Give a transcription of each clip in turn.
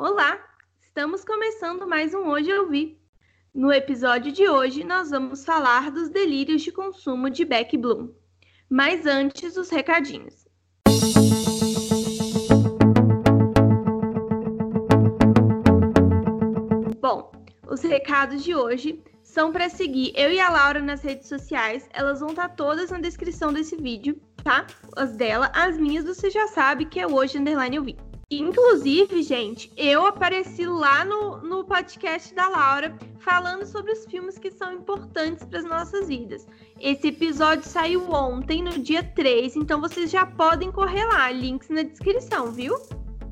Olá, estamos começando mais um Hoje Eu Vi. No episódio de hoje, nós vamos falar dos delírios de consumo de Beck Bloom. Mas antes, os recadinhos. Bom, os recados de hoje são para seguir eu e a Laura nas redes sociais. Elas vão estar todas na descrição desse vídeo, tá? As dela, as minhas você já sabe que é hoje underline eu vi. Inclusive, gente, eu apareci lá no, no podcast da Laura falando sobre os filmes que são importantes para as nossas vidas. Esse episódio saiu ontem, no dia 3, então vocês já podem correr lá, links na descrição, viu?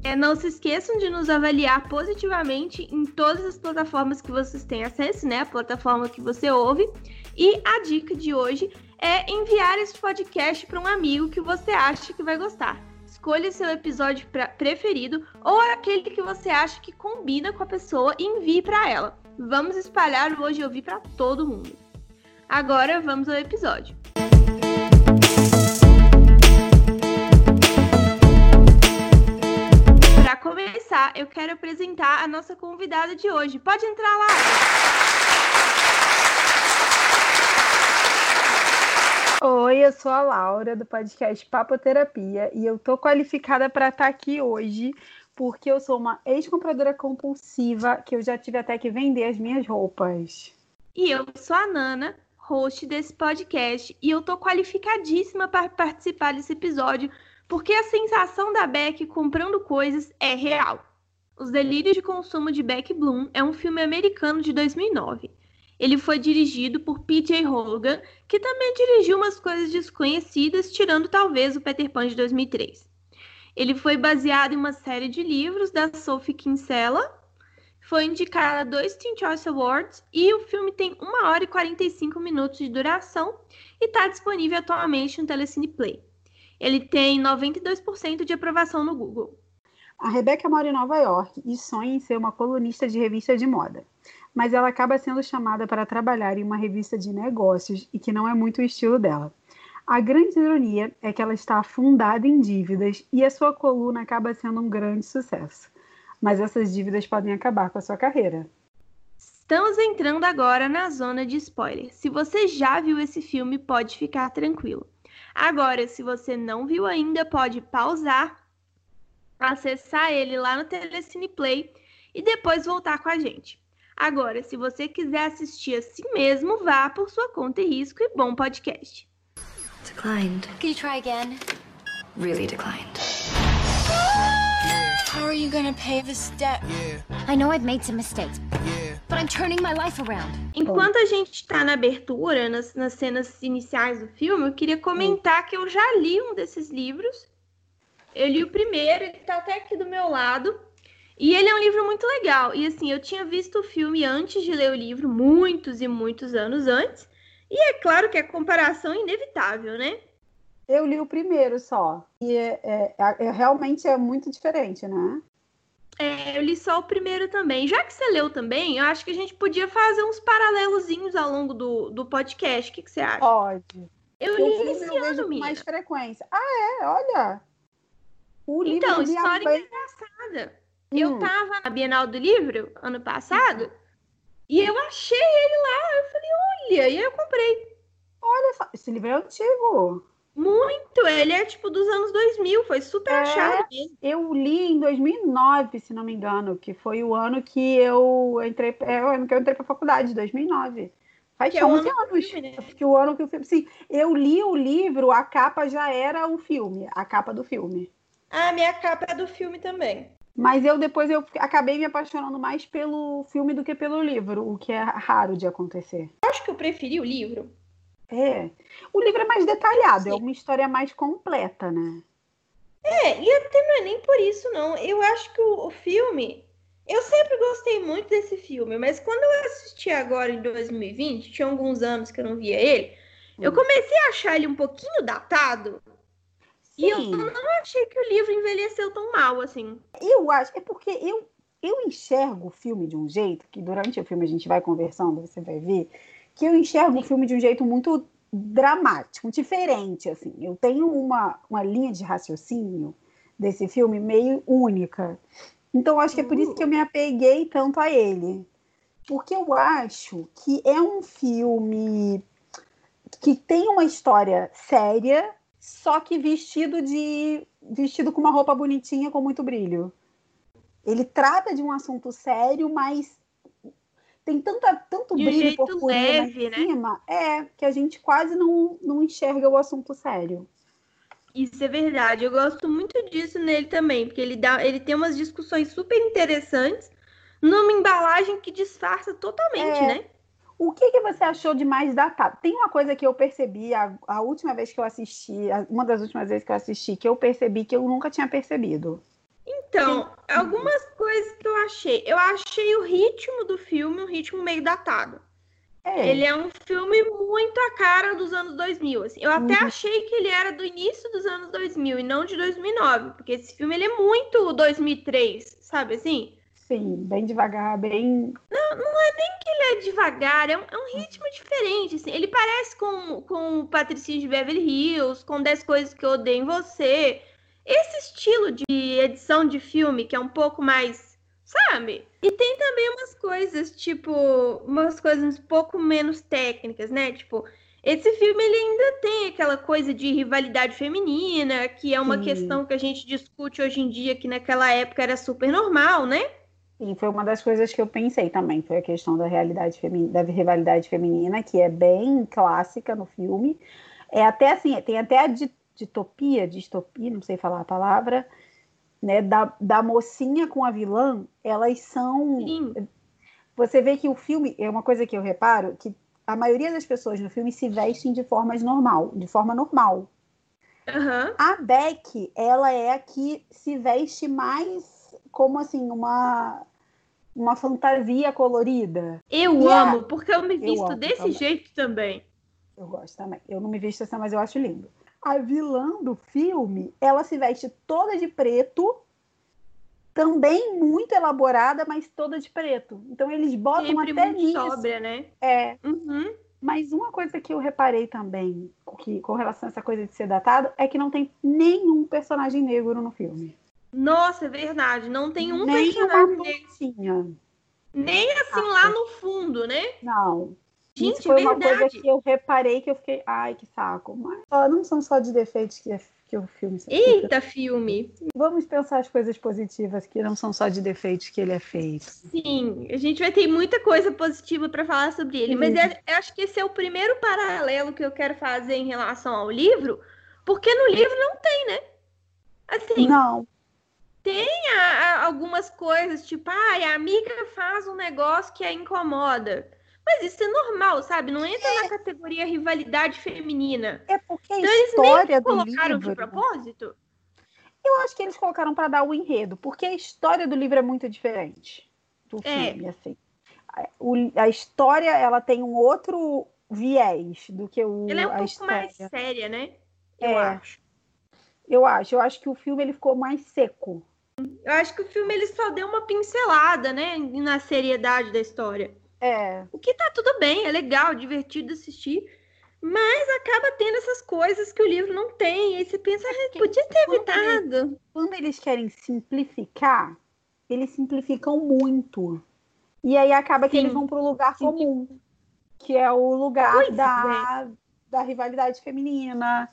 É, não se esqueçam de nos avaliar positivamente em todas as plataformas que vocês têm acesso, né? A plataforma que você ouve. E a dica de hoje é enviar esse podcast para um amigo que você acha que vai gostar. Escolha seu episódio preferido ou aquele que você acha que combina com a pessoa e envie para ela. Vamos espalhar o Hoje Eu Vi para todo mundo. Agora vamos ao episódio. Para começar, eu quero apresentar a nossa convidada de hoje. Pode entrar lá! Oi, eu sou a Laura do podcast Papoterapia e eu tô qualificada para estar tá aqui hoje porque eu sou uma ex-compradora compulsiva que eu já tive até que vender as minhas roupas. E eu sou a Nana, host desse podcast, e eu tô qualificadíssima para participar desse episódio porque a sensação da Beck comprando coisas é real. Os Delírios de Consumo de Beck Bloom é um filme americano de 2009. Ele foi dirigido por P.J. Hogan, que também dirigiu umas coisas desconhecidas, tirando talvez o Peter Pan de 2003. Ele foi baseado em uma série de livros da Sophie Kinsella, foi indicado a dois Teen Choice Awards e o filme tem 1 hora e 45 minutos de duração e está disponível atualmente no Telecine Play. Ele tem 92% de aprovação no Google. A Rebecca mora em Nova York e sonha em ser uma colunista de revista de moda mas ela acaba sendo chamada para trabalhar em uma revista de negócios e que não é muito o estilo dela. A grande ironia é que ela está afundada em dívidas e a sua coluna acaba sendo um grande sucesso. Mas essas dívidas podem acabar com a sua carreira. Estamos entrando agora na zona de spoiler. Se você já viu esse filme, pode ficar tranquilo. Agora, se você não viu ainda, pode pausar, acessar ele lá no Telecine Play e depois voltar com a gente. Agora, se você quiser assistir a si mesmo, vá por sua conta e risco e bom podcast. Declined. Can you try again? Really declined. How are you gonna pay this debt? I know I've made some mistakes, but I'm turning my life around. Enquanto a gente está na abertura, nas, nas cenas iniciais do filme, eu queria comentar que eu já li um desses livros. Eu li o primeiro, ele está até aqui do meu lado. E ele é um livro muito legal. E assim, eu tinha visto o filme antes de ler o livro, muitos e muitos anos antes. E é claro que a comparação é inevitável, né? Eu li o primeiro só. E é, é, é, realmente é muito diferente, né? É, eu li só o primeiro também. Já que você leu também, eu acho que a gente podia fazer uns paralelozinhos ao longo do, do podcast. O que, que você acha? Pode. Eu, li esse eu ano, com mais frequência. Ah, é? Olha. O então, história bem... engraçada. Hum. Eu tava na Bienal do Livro ano passado uhum. e eu achei ele lá. Eu falei, olha, e aí eu comprei. Olha só, esse livro é antigo. Muito, ele é tipo dos anos 2000, foi super é, achado mesmo. Eu li em 2009, se não me engano, que foi o ano que eu entrei, é o ano que eu entrei para faculdade, 2009. Faz que 11 é anos. Filme, né? que o ano que o filme. Sim, eu li o livro, a capa já era o filme, a capa do filme. Ah, minha capa é do filme também. Mas eu depois eu acabei me apaixonando mais pelo filme do que pelo livro, o que é raro de acontecer. Acho que eu preferi o livro. É. O livro é mais detalhado, Sim. é uma história mais completa, né? É, e até não é nem por isso, não. Eu acho que o, o filme. Eu sempre gostei muito desse filme, mas quando eu assisti agora em 2020, tinha alguns anos que eu não via ele, hum. eu comecei a achar ele um pouquinho datado. E eu não achei que o livro envelheceu tão mal assim. Eu acho, é porque eu, eu enxergo o filme de um jeito, que durante o filme a gente vai conversando, você vai ver, que eu enxergo Sim. o filme de um jeito muito dramático, diferente, assim. Eu tenho uma, uma linha de raciocínio desse filme meio única. Então, acho que é por isso que eu me apeguei tanto a ele. Porque eu acho que é um filme que tem uma história séria, só que vestido de vestido com uma roupa bonitinha com muito brilho. Ele trata de um assunto sério, mas tem tanta, tanto De brilho jeito purpurina leve, né? cima, é que a gente quase não, não enxerga o assunto sério. Isso é verdade. Eu gosto muito disso nele também, porque ele dá, ele tem umas discussões super interessantes numa embalagem que disfarça totalmente, É. né? O que, que você achou de mais datado? Tem uma coisa que eu percebi a, a última vez que eu assisti, a- uma das últimas vezes que eu assisti, que eu percebi que eu nunca tinha percebido. Então, algumas coisas que eu achei. Eu achei o ritmo do filme um ritmo meio datado. É, Ele é um filme muito a cara dos anos 2000. Assim. Eu até Uhum. achei que ele era do início dos anos 2000 e não de 2009, porque esse filme ele é muito 2003, sabe assim? Sim, bem devagar, bem. Ele é devagar, é um, é um ritmo diferente. Assim. Ele parece com, com o Patricinho de Beverly Hills, com 10 coisas que eu odeio em você. Esse estilo de edição de filme, que é um pouco mais, sabe? E tem também umas coisas, tipo, umas coisas um pouco menos técnicas, né? Tipo, esse filme ele ainda tem aquela coisa de rivalidade feminina, que é uma Sim. questão que a gente discute hoje em dia, que naquela época era super normal, né? E foi uma das coisas que eu pensei também, foi a questão da realidade feminina, da rivalidade feminina, que é bem clássica no filme. É até assim, tem até a di- ditopia, distopia, não sei falar a palavra, né, da, da mocinha com a vilã, elas são Sim. você vê que o filme é uma coisa que eu reparo que a maioria das pessoas no filme se vestem de formas normal, de forma normal. Aham. A Beck, ela é a que se veste mais como assim uma uma fantasia colorida. Eu E a- amo, porque eu me visto amo desse também. jeito também. Eu gosto também. Eu não me visto assim, mas eu acho lindo. A vilã do filme, ela se veste toda de preto, também muito elaborada, mas toda de preto. Então eles botam Sempre até muito nisso. sóbria, né? É, Uhum. Mas uma coisa que eu reparei também, que, com relação a essa coisa de ser datado, é que não tem nenhum personagem negro no filme. Nossa, é verdade. Não tem um Nem personagem uma. Nem assim lá no fundo, né? Não. Gente, Isso foi uma verdade. coisa que eu reparei que eu fiquei, ai, que saco. Mas não são só de defeitos que, que o filme se Eita, filme. Vamos pensar as coisas positivas que não são só de defeitos que ele é feito. Sim, a gente vai ter muita coisa positiva para falar sobre ele. Mas Sim. é- eu acho que esse é o primeiro paralelo que eu quero fazer em relação ao livro, porque no livro não tem, né? Assim, Não, tem a- a- algumas coisas, tipo, ai, a amiga faz um negócio que a incomoda. Mas isso é normal, sabe? Não entra na categoria rivalidade feminina. é porque a Então eles história que do colocaram de livro. propósito. Eu acho que eles colocaram para dar o enredo, porque a história do livro é muito diferente do É. filme, assim. A- o- a história, ela tem um outro viés do que o, Ela é um pouco história. mais séria, né? Eu É. acho. Eu acho, eu acho que o filme ele ficou mais seco. Eu acho que o filme ele só deu uma pincelada, né? Na seriedade da história. É, O que tá tudo bem, é legal, divertido assistir. Mas acaba tendo essas coisas que o livro não tem. E aí você pensa, ah, podia ter quando evitado. quando eles querem simplificar, eles simplificam muito. E aí acaba que Sim. eles vão para o lugar comum, que é o lugar Pois da, da rivalidade feminina.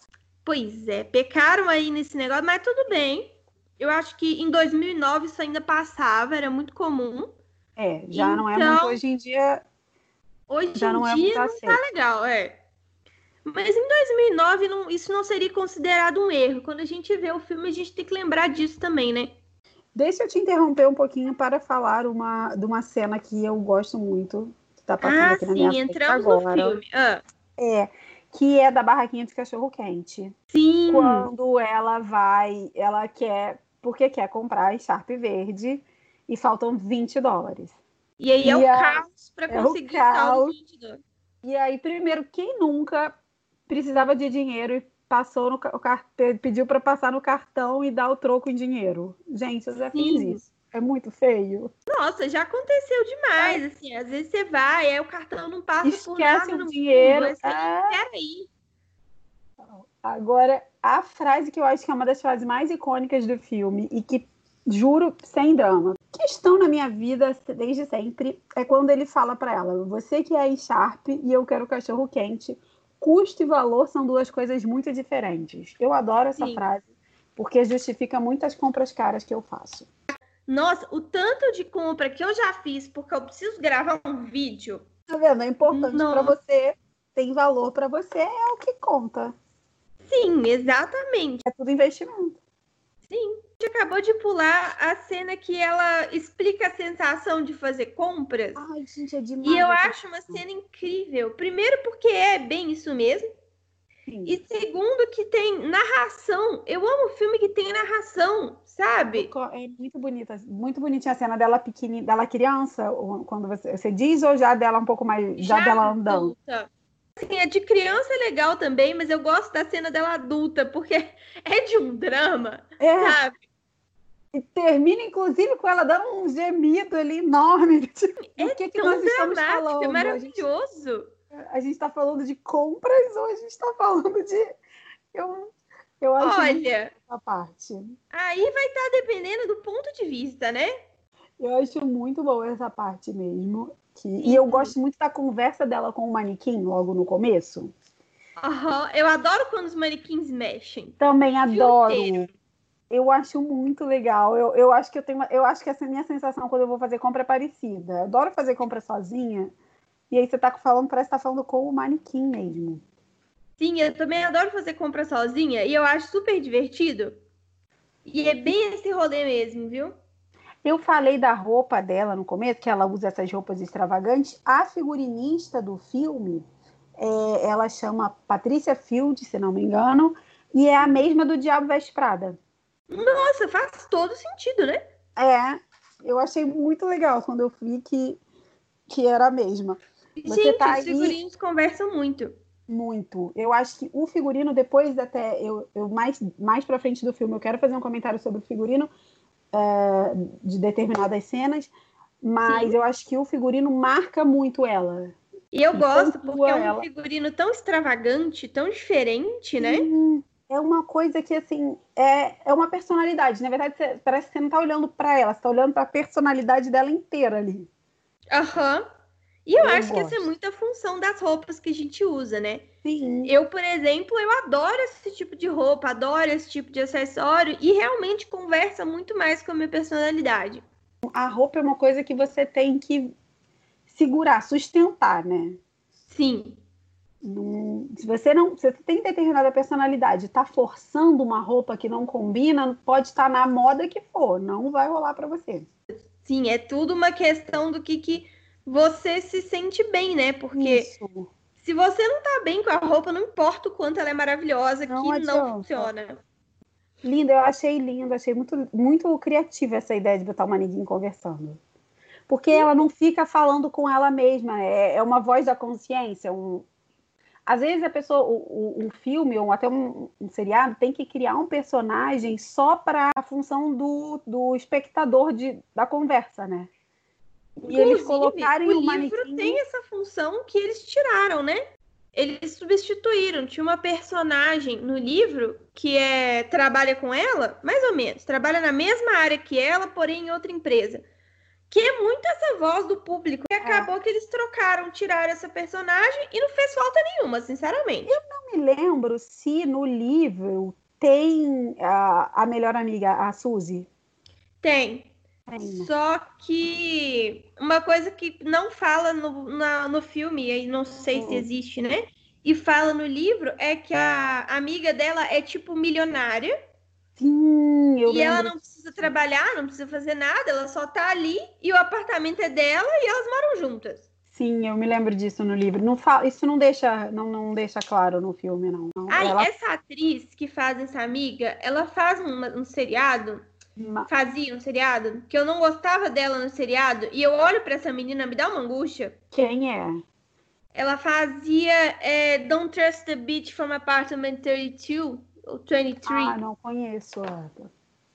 Pois é, pecaram aí nesse negócio, mas tudo bem. Eu acho que em 2009 isso ainda passava, era muito comum. É, já não é muito Então, hoje em dia, Hoje já em não é dia muito não aceito. tá legal, é. Mas em 2009 não- isso não seria considerado um erro. Quando a gente vê o filme, a gente tem que lembrar disso também, né? Deixa eu te interromper um pouquinho para falar uma, de uma cena que eu gosto muito, que está passando Ah, aqui na minha sim, frente entramos agora. no filme. Ah, É, que é da barraquinha de cachorro quente. sim. Quando ela vai, ela quer, porque quer comprar Sharp verde e faltam 20 dólares. E aí é o E a- caos para é o conseguir o tal do caos. 20 dólares. E aí, primeiro, quem nunca precisava de dinheiro e passou no o pediu para passar no cartão e dar o troco em dinheiro? Gente, eu já fiz Sim. isso. É muito feio. Nossa, já aconteceu demais, assim. Às vezes você vai, aí o cartão não passa por Esquece nada o no dinheiro. mundo, você, Ah. Peraí. Agora, a frase que eu acho que é uma das frases mais icônicas do filme e que Juro, sem drama. Questão na minha vida, desde sempre, é quando ele fala para ela: Você que é Sharp e eu quero cachorro quente. Custo e valor são duas coisas muito diferentes. Eu adoro essa Sim. frase, porque justifica muitas compras caras que eu faço. Nossa, o tanto de compra que eu já fiz porque eu preciso gravar um vídeo. Tá vendo? É importante para você, tem valor para você, é o que conta. Sim, exatamente. É tudo investimento. Sim. A gente acabou de pular a cena que ela explica a sensação de fazer compras. Ai, gente, é demais. E eu acho uma cena incrível. Primeiro, porque é bem isso mesmo. Sim. E segundo, que tem narração. Eu amo filme que tem narração, sabe? É muito bonita, muito bonitinha a cena dela pequenininha, dela criança, quando você, você diz, ou já dela um pouco mais, já, já dela andando? Assim, a de criança é legal também, mas eu gosto da cena dela adulta, porque é de um drama, é. sabe? E termina, inclusive, com ela dando um gemido ali enorme. Tipo, é o que, que nós estamos é falando? É maravilhoso. A gente está falando de compras ou a gente está falando de. Eu, eu acho Olha, a parte. Aí vai estar tá dependendo do ponto de vista, né? Eu acho muito boa essa parte mesmo. Que... E eu gosto muito da conversa dela com o manequim logo no começo. Uhum. Eu adoro quando os manequins mexem. Também adoro. Eu acho muito legal. Eu, eu acho que eu tenho uma, eu acho que essa minha sensação quando eu vou fazer compra é parecida. Eu adoro fazer compra sozinha. E aí você tá falando, parece que tá falando com o manequim mesmo. Sim, eu também adoro fazer compra sozinha e eu acho super divertido. E é bem esse rolê mesmo, viu? Eu falei da roupa dela no começo, que ela usa essas roupas extravagantes. A figurinista do filme, é, ela chama Patrícia Field, se não me engano, e é a mesma do Diabo Veste Prada. Nossa, faz todo sentido, né? É, eu achei muito legal quando eu vi que, que era a mesma. Você Gente, tá os figurinos aí... conversam muito. Muito. Eu acho que o figurino, depois até eu, eu mais, mais pra frente do filme, eu quero fazer um comentário sobre o figurino é, de determinadas cenas, mas Sim. eu acho que o figurino marca muito ela. E eu gosto, porque é um ela. figurino tão extravagante, tão diferente, né? é uma coisa que, assim, é, é uma personalidade. Na verdade, você, parece que você não tá olhando para ela, você tá olhando para a personalidade dela inteira ali. Aham. Uhum. E eu, eu acho gosto. que essa é muita função das roupas que a gente usa, né? Sim. Eu, por exemplo, eu adoro esse tipo de roupa, adoro esse tipo de acessório e realmente conversa muito mais com a minha personalidade. A roupa é uma coisa que você tem que segurar, sustentar, né? Sim. se você não, se você tem determinada personalidade, está forçando uma roupa que não combina, pode estar na moda que for, não vai rolar para você. Sim, é tudo uma questão do que, que você se sente bem, né? Porque Isso. se você não tá bem com a roupa, não importa o quanto ela é maravilhosa, não que adianta. não funciona. Linda, eu achei lindo, achei muito, muito criativa essa ideia de botar o manequim conversando. Porque ela não fica falando com ela mesma, é, é uma voz da consciência. Um... Às vezes a pessoa, o, um filme ou até um, um, seriado tem que criar um personagem só para a função do, do espectador de, da conversa, né? E eles colocarem o, o manequim... livro tem essa função que eles tiraram, né? Eles substituíram. Tinha uma personagem no livro que é trabalha com ela, mais ou menos, trabalha na mesma área que ela, porém em outra empresa. Que é muito essa voz do público. E é. acabou é. que eles trocaram, tiraram essa personagem e não fez falta nenhuma, sinceramente. Eu não me lembro se no livro tem a, a melhor amiga, a Suzy. Tem. Só que uma coisa que não fala no, na, no filme, e não sei se hum. existe, né? E fala no livro é que a amiga dela é tipo milionária. Sim, eu E ela não precisa trabalhar, não precisa fazer nada, ela só tá ali e o apartamento é dela e elas moram juntas. Sim, eu me lembro disso no livro. Não fala, isso não deixa, não, não deixa claro no filme, não. não. Ai, ela... essa atriz que faz essa amiga, ela faz um, um seriado fazia um seriado, que eu não gostava dela no seriado, e eu olho para essa menina, me dá uma angústia. Quem é? Ela fazia é, Don't Trust the Beach from Apartment 32 ou 23. Ah, não conheço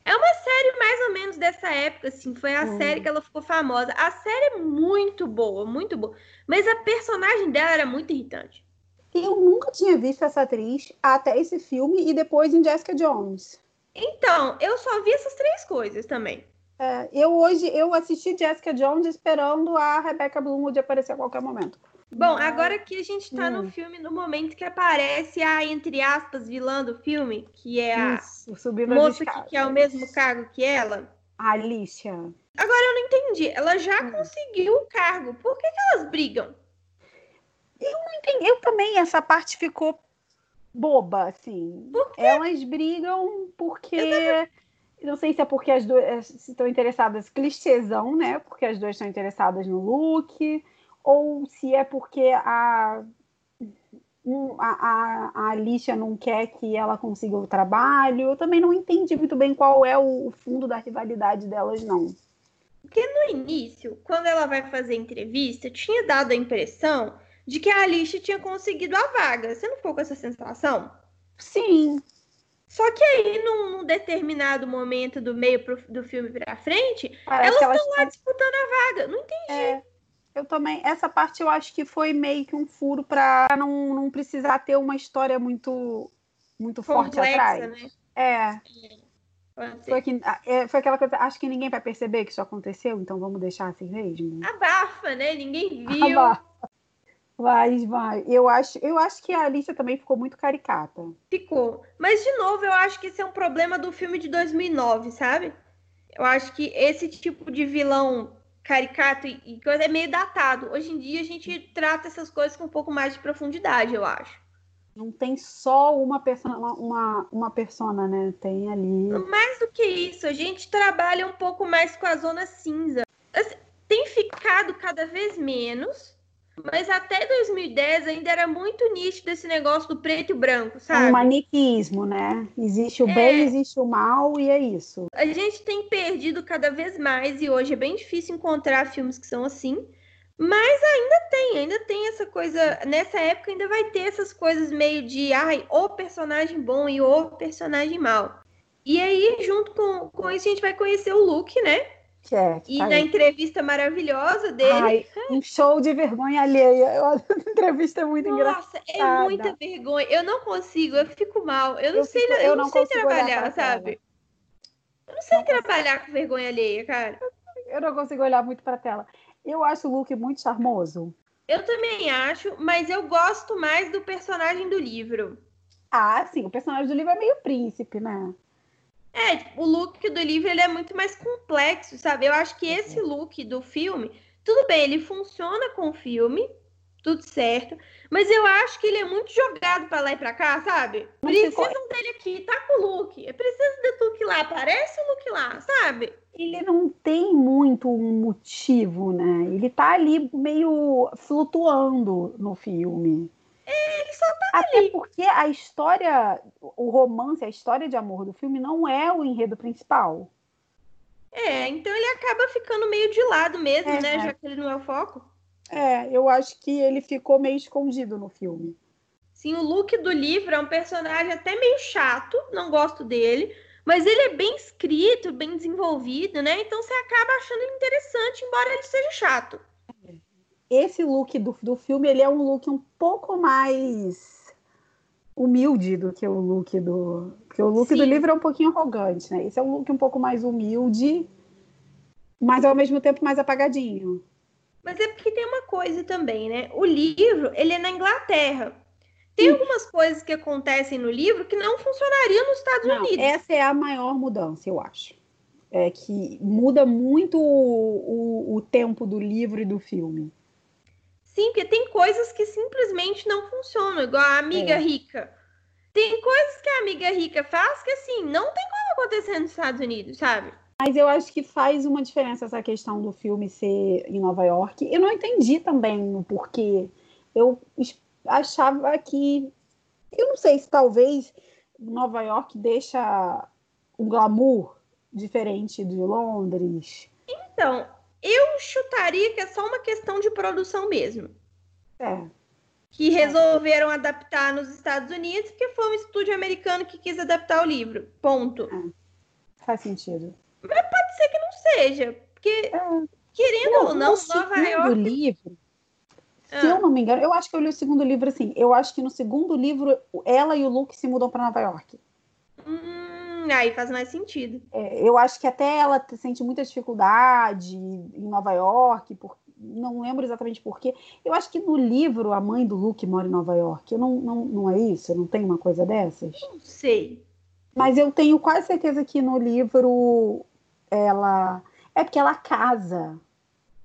É uma série mais ou menos dessa época, assim. Foi a hum. série que ela ficou famosa. A série é muito boa, muito boa. Mas a personagem dela era muito irritante. Eu nunca tinha visto essa atriz até esse filme e depois em Jessica Jones. Então, eu só vi essas três coisas também. É, eu hoje eu assisti Jessica Jones esperando a Rebecca Bloomwood aparecer a qualquer momento. Bom, Mas... agora que a gente tá hum. no filme, no momento que aparece a, entre aspas, vilã do filme, que é a Isso, moça que, que, é o mesmo cargo que ela. A Alicia. Agora eu não entendi. Ela já hum. conseguiu o cargo. Por que, que elas brigam? Eu não entendi. Eu também, essa parte ficou boba, assim. Elas brigam porque. Não sei se é porque as duas eh, estão interessadas, clichêzão, né? Porque as duas estão interessadas no look, ou se é porque a, a, a, a Alicia não quer que ela consiga o trabalho. Eu também não entendi muito bem qual é o fundo da rivalidade delas, não. Porque no início, quando ela vai fazer entrevista, tinha dado a impressão de que a Alicia tinha conseguido a vaga. Você não ficou com essa sensação? Sim. Só que aí, num, num determinado momento do meio pro, do filme pra frente, Parece elas estão lá disputando a vaga. Não entendi. É, eu também. Essa parte eu acho que foi meio que um furo pra não, não precisar ter uma história muito, muito Complexa, forte atrás. Né? É. é. Foi, que, é, foi aquela coisa, acho que ninguém vai perceber que isso aconteceu, então vamos deixar assim mesmo. Abafa, né? Ninguém viu. Abafa. Mas, vai. Eu acho, eu acho que a Alicia também ficou muito caricata. Ficou. Mas, de novo, eu acho que esse é um problema do filme de 2009, sabe? Eu acho que esse tipo de vilão caricato e coisa é meio datado. Hoje em dia, a gente trata essas coisas com um pouco mais de profundidade, eu acho. Não tem só uma persona, uma, uma persona, né? Tem ali. Mais do que isso, a gente trabalha um pouco mais com a zona cinza. Assim, tem ficado cada vez menos mas até 2010 ainda era muito nítido esse negócio do preto e branco, sabe? É um maniquismo, né? Existe o é. bem, existe o mal e é isso. A gente tem perdido cada vez mais e hoje é bem difícil encontrar filmes que são assim. Mas ainda tem, ainda tem essa coisa. Nessa época ainda vai ter essas coisas meio de ai, o personagem bom e o personagem mal. E aí, junto com, com isso, a gente vai conhecer o Luke, né? Que é, que e tá na aí. entrevista maravilhosa dele. Ai, um show de vergonha alheia. Eu, a entrevista é muito Nossa, engraçada. é muita vergonha. Eu não consigo, eu fico mal. Eu não eu sei, fico, eu, eu, não, sei trabalhar, sabe? Eu não sei não trabalhar consigo. com vergonha alheia, cara. Eu não consigo olhar muito pra tela. Eu acho o look muito charmoso. Eu também acho, mas eu gosto mais do personagem do livro. Ah, sim, o personagem do livro é meio príncipe, né? É, o look do livro ele é muito mais complexo, sabe? Eu acho que esse look do filme, tudo bem, ele funciona com o filme, tudo certo, mas eu acho que ele é muito jogado para lá e para cá, sabe? Precisam dele aqui, tá com o look. Precisa do look lá, aparece o look lá, sabe? Ele não tem muito um motivo, né? Ele tá ali meio flutuando no filme. É, ele só tá Até ali. porque a história, o romance, a história de amor do filme não é o enredo principal. É, então ele acaba ficando meio de lado mesmo, é, né? É. Já que ele não é o foco. É, eu acho que ele ficou meio escondido no filme. Sim, o Luke do livro é um personagem até meio chato, não gosto dele, mas ele é bem escrito, bem desenvolvido, né? Então você acaba achando ele interessante, embora ele seja chato esse look do, do filme ele é um look um pouco mais humilde do que o look do. Porque o look Sim. do livro é um pouquinho arrogante, né? Esse é um look um pouco mais humilde, mas ao mesmo tempo mais apagadinho. Mas é porque tem uma coisa também, né? O livro, ele é na Inglaterra. Tem algumas coisas que acontecem no livro que não funcionariam nos Estados não, Unidos. Essa é a maior mudança, eu acho. É que muda muito o, o, o tempo do livro e do filme. Sim, porque tem coisas que simplesmente não funcionam, igual a amiga é. rica. Tem coisas que a amiga rica faz que, assim, não tem como acontecer nos Estados Unidos, sabe? Mas eu acho que faz uma diferença essa questão do filme ser em Nova York. Eu não entendi também o porquê. Eu achava que. Eu não sei se talvez Nova York deixa um glamour diferente de Londres. Então, eu chutaria que é só uma questão de produção mesmo. É. Que resolveram adaptar nos Estados Unidos, porque foi um estúdio americano que quis adaptar o livro. Ponto. É. Faz sentido. Mas pode ser que não seja. Porque, é. querendo não, ou não, Nova York. livro. Se ah. eu não me engano, eu acho que eu li o segundo livro assim. Eu acho que no segundo livro ela e o Luke se mudam para Nova York. Hum, aí faz mais sentido. É, eu acho que até ela sente muita dificuldade em Nova York, por, não lembro exatamente porquê. Eu acho que no livro a mãe do Luke mora em Nova York. Eu não, não, não é isso? Não tem uma coisa dessas? Não sei. Mas eu tenho quase certeza que no livro ela. É porque ela casa.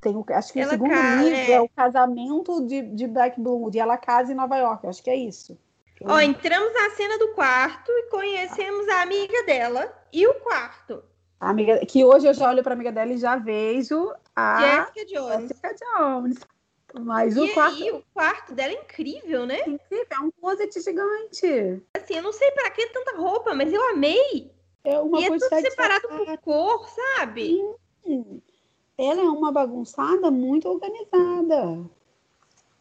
Tem o, acho que ela o segundo casa, livro é... é... o casamento de, de Black Blood. E ela casa em Nova York. Eu acho que é isso. Ó, entramos na cena do quarto e conhecemos a amiga dela e o quarto. A amiga, que hoje eu já olho para amiga dela e já vejo a Jessica Jones. Jessica Jones. Mas e o quarto. Aí, o quarto dela é incrível, né? Incrível, é um closet gigante. Assim, eu não sei para que tanta roupa, mas eu amei. É uma e é tudo separado por cor, sabe? Sim. Ela é uma bagunçada muito organizada.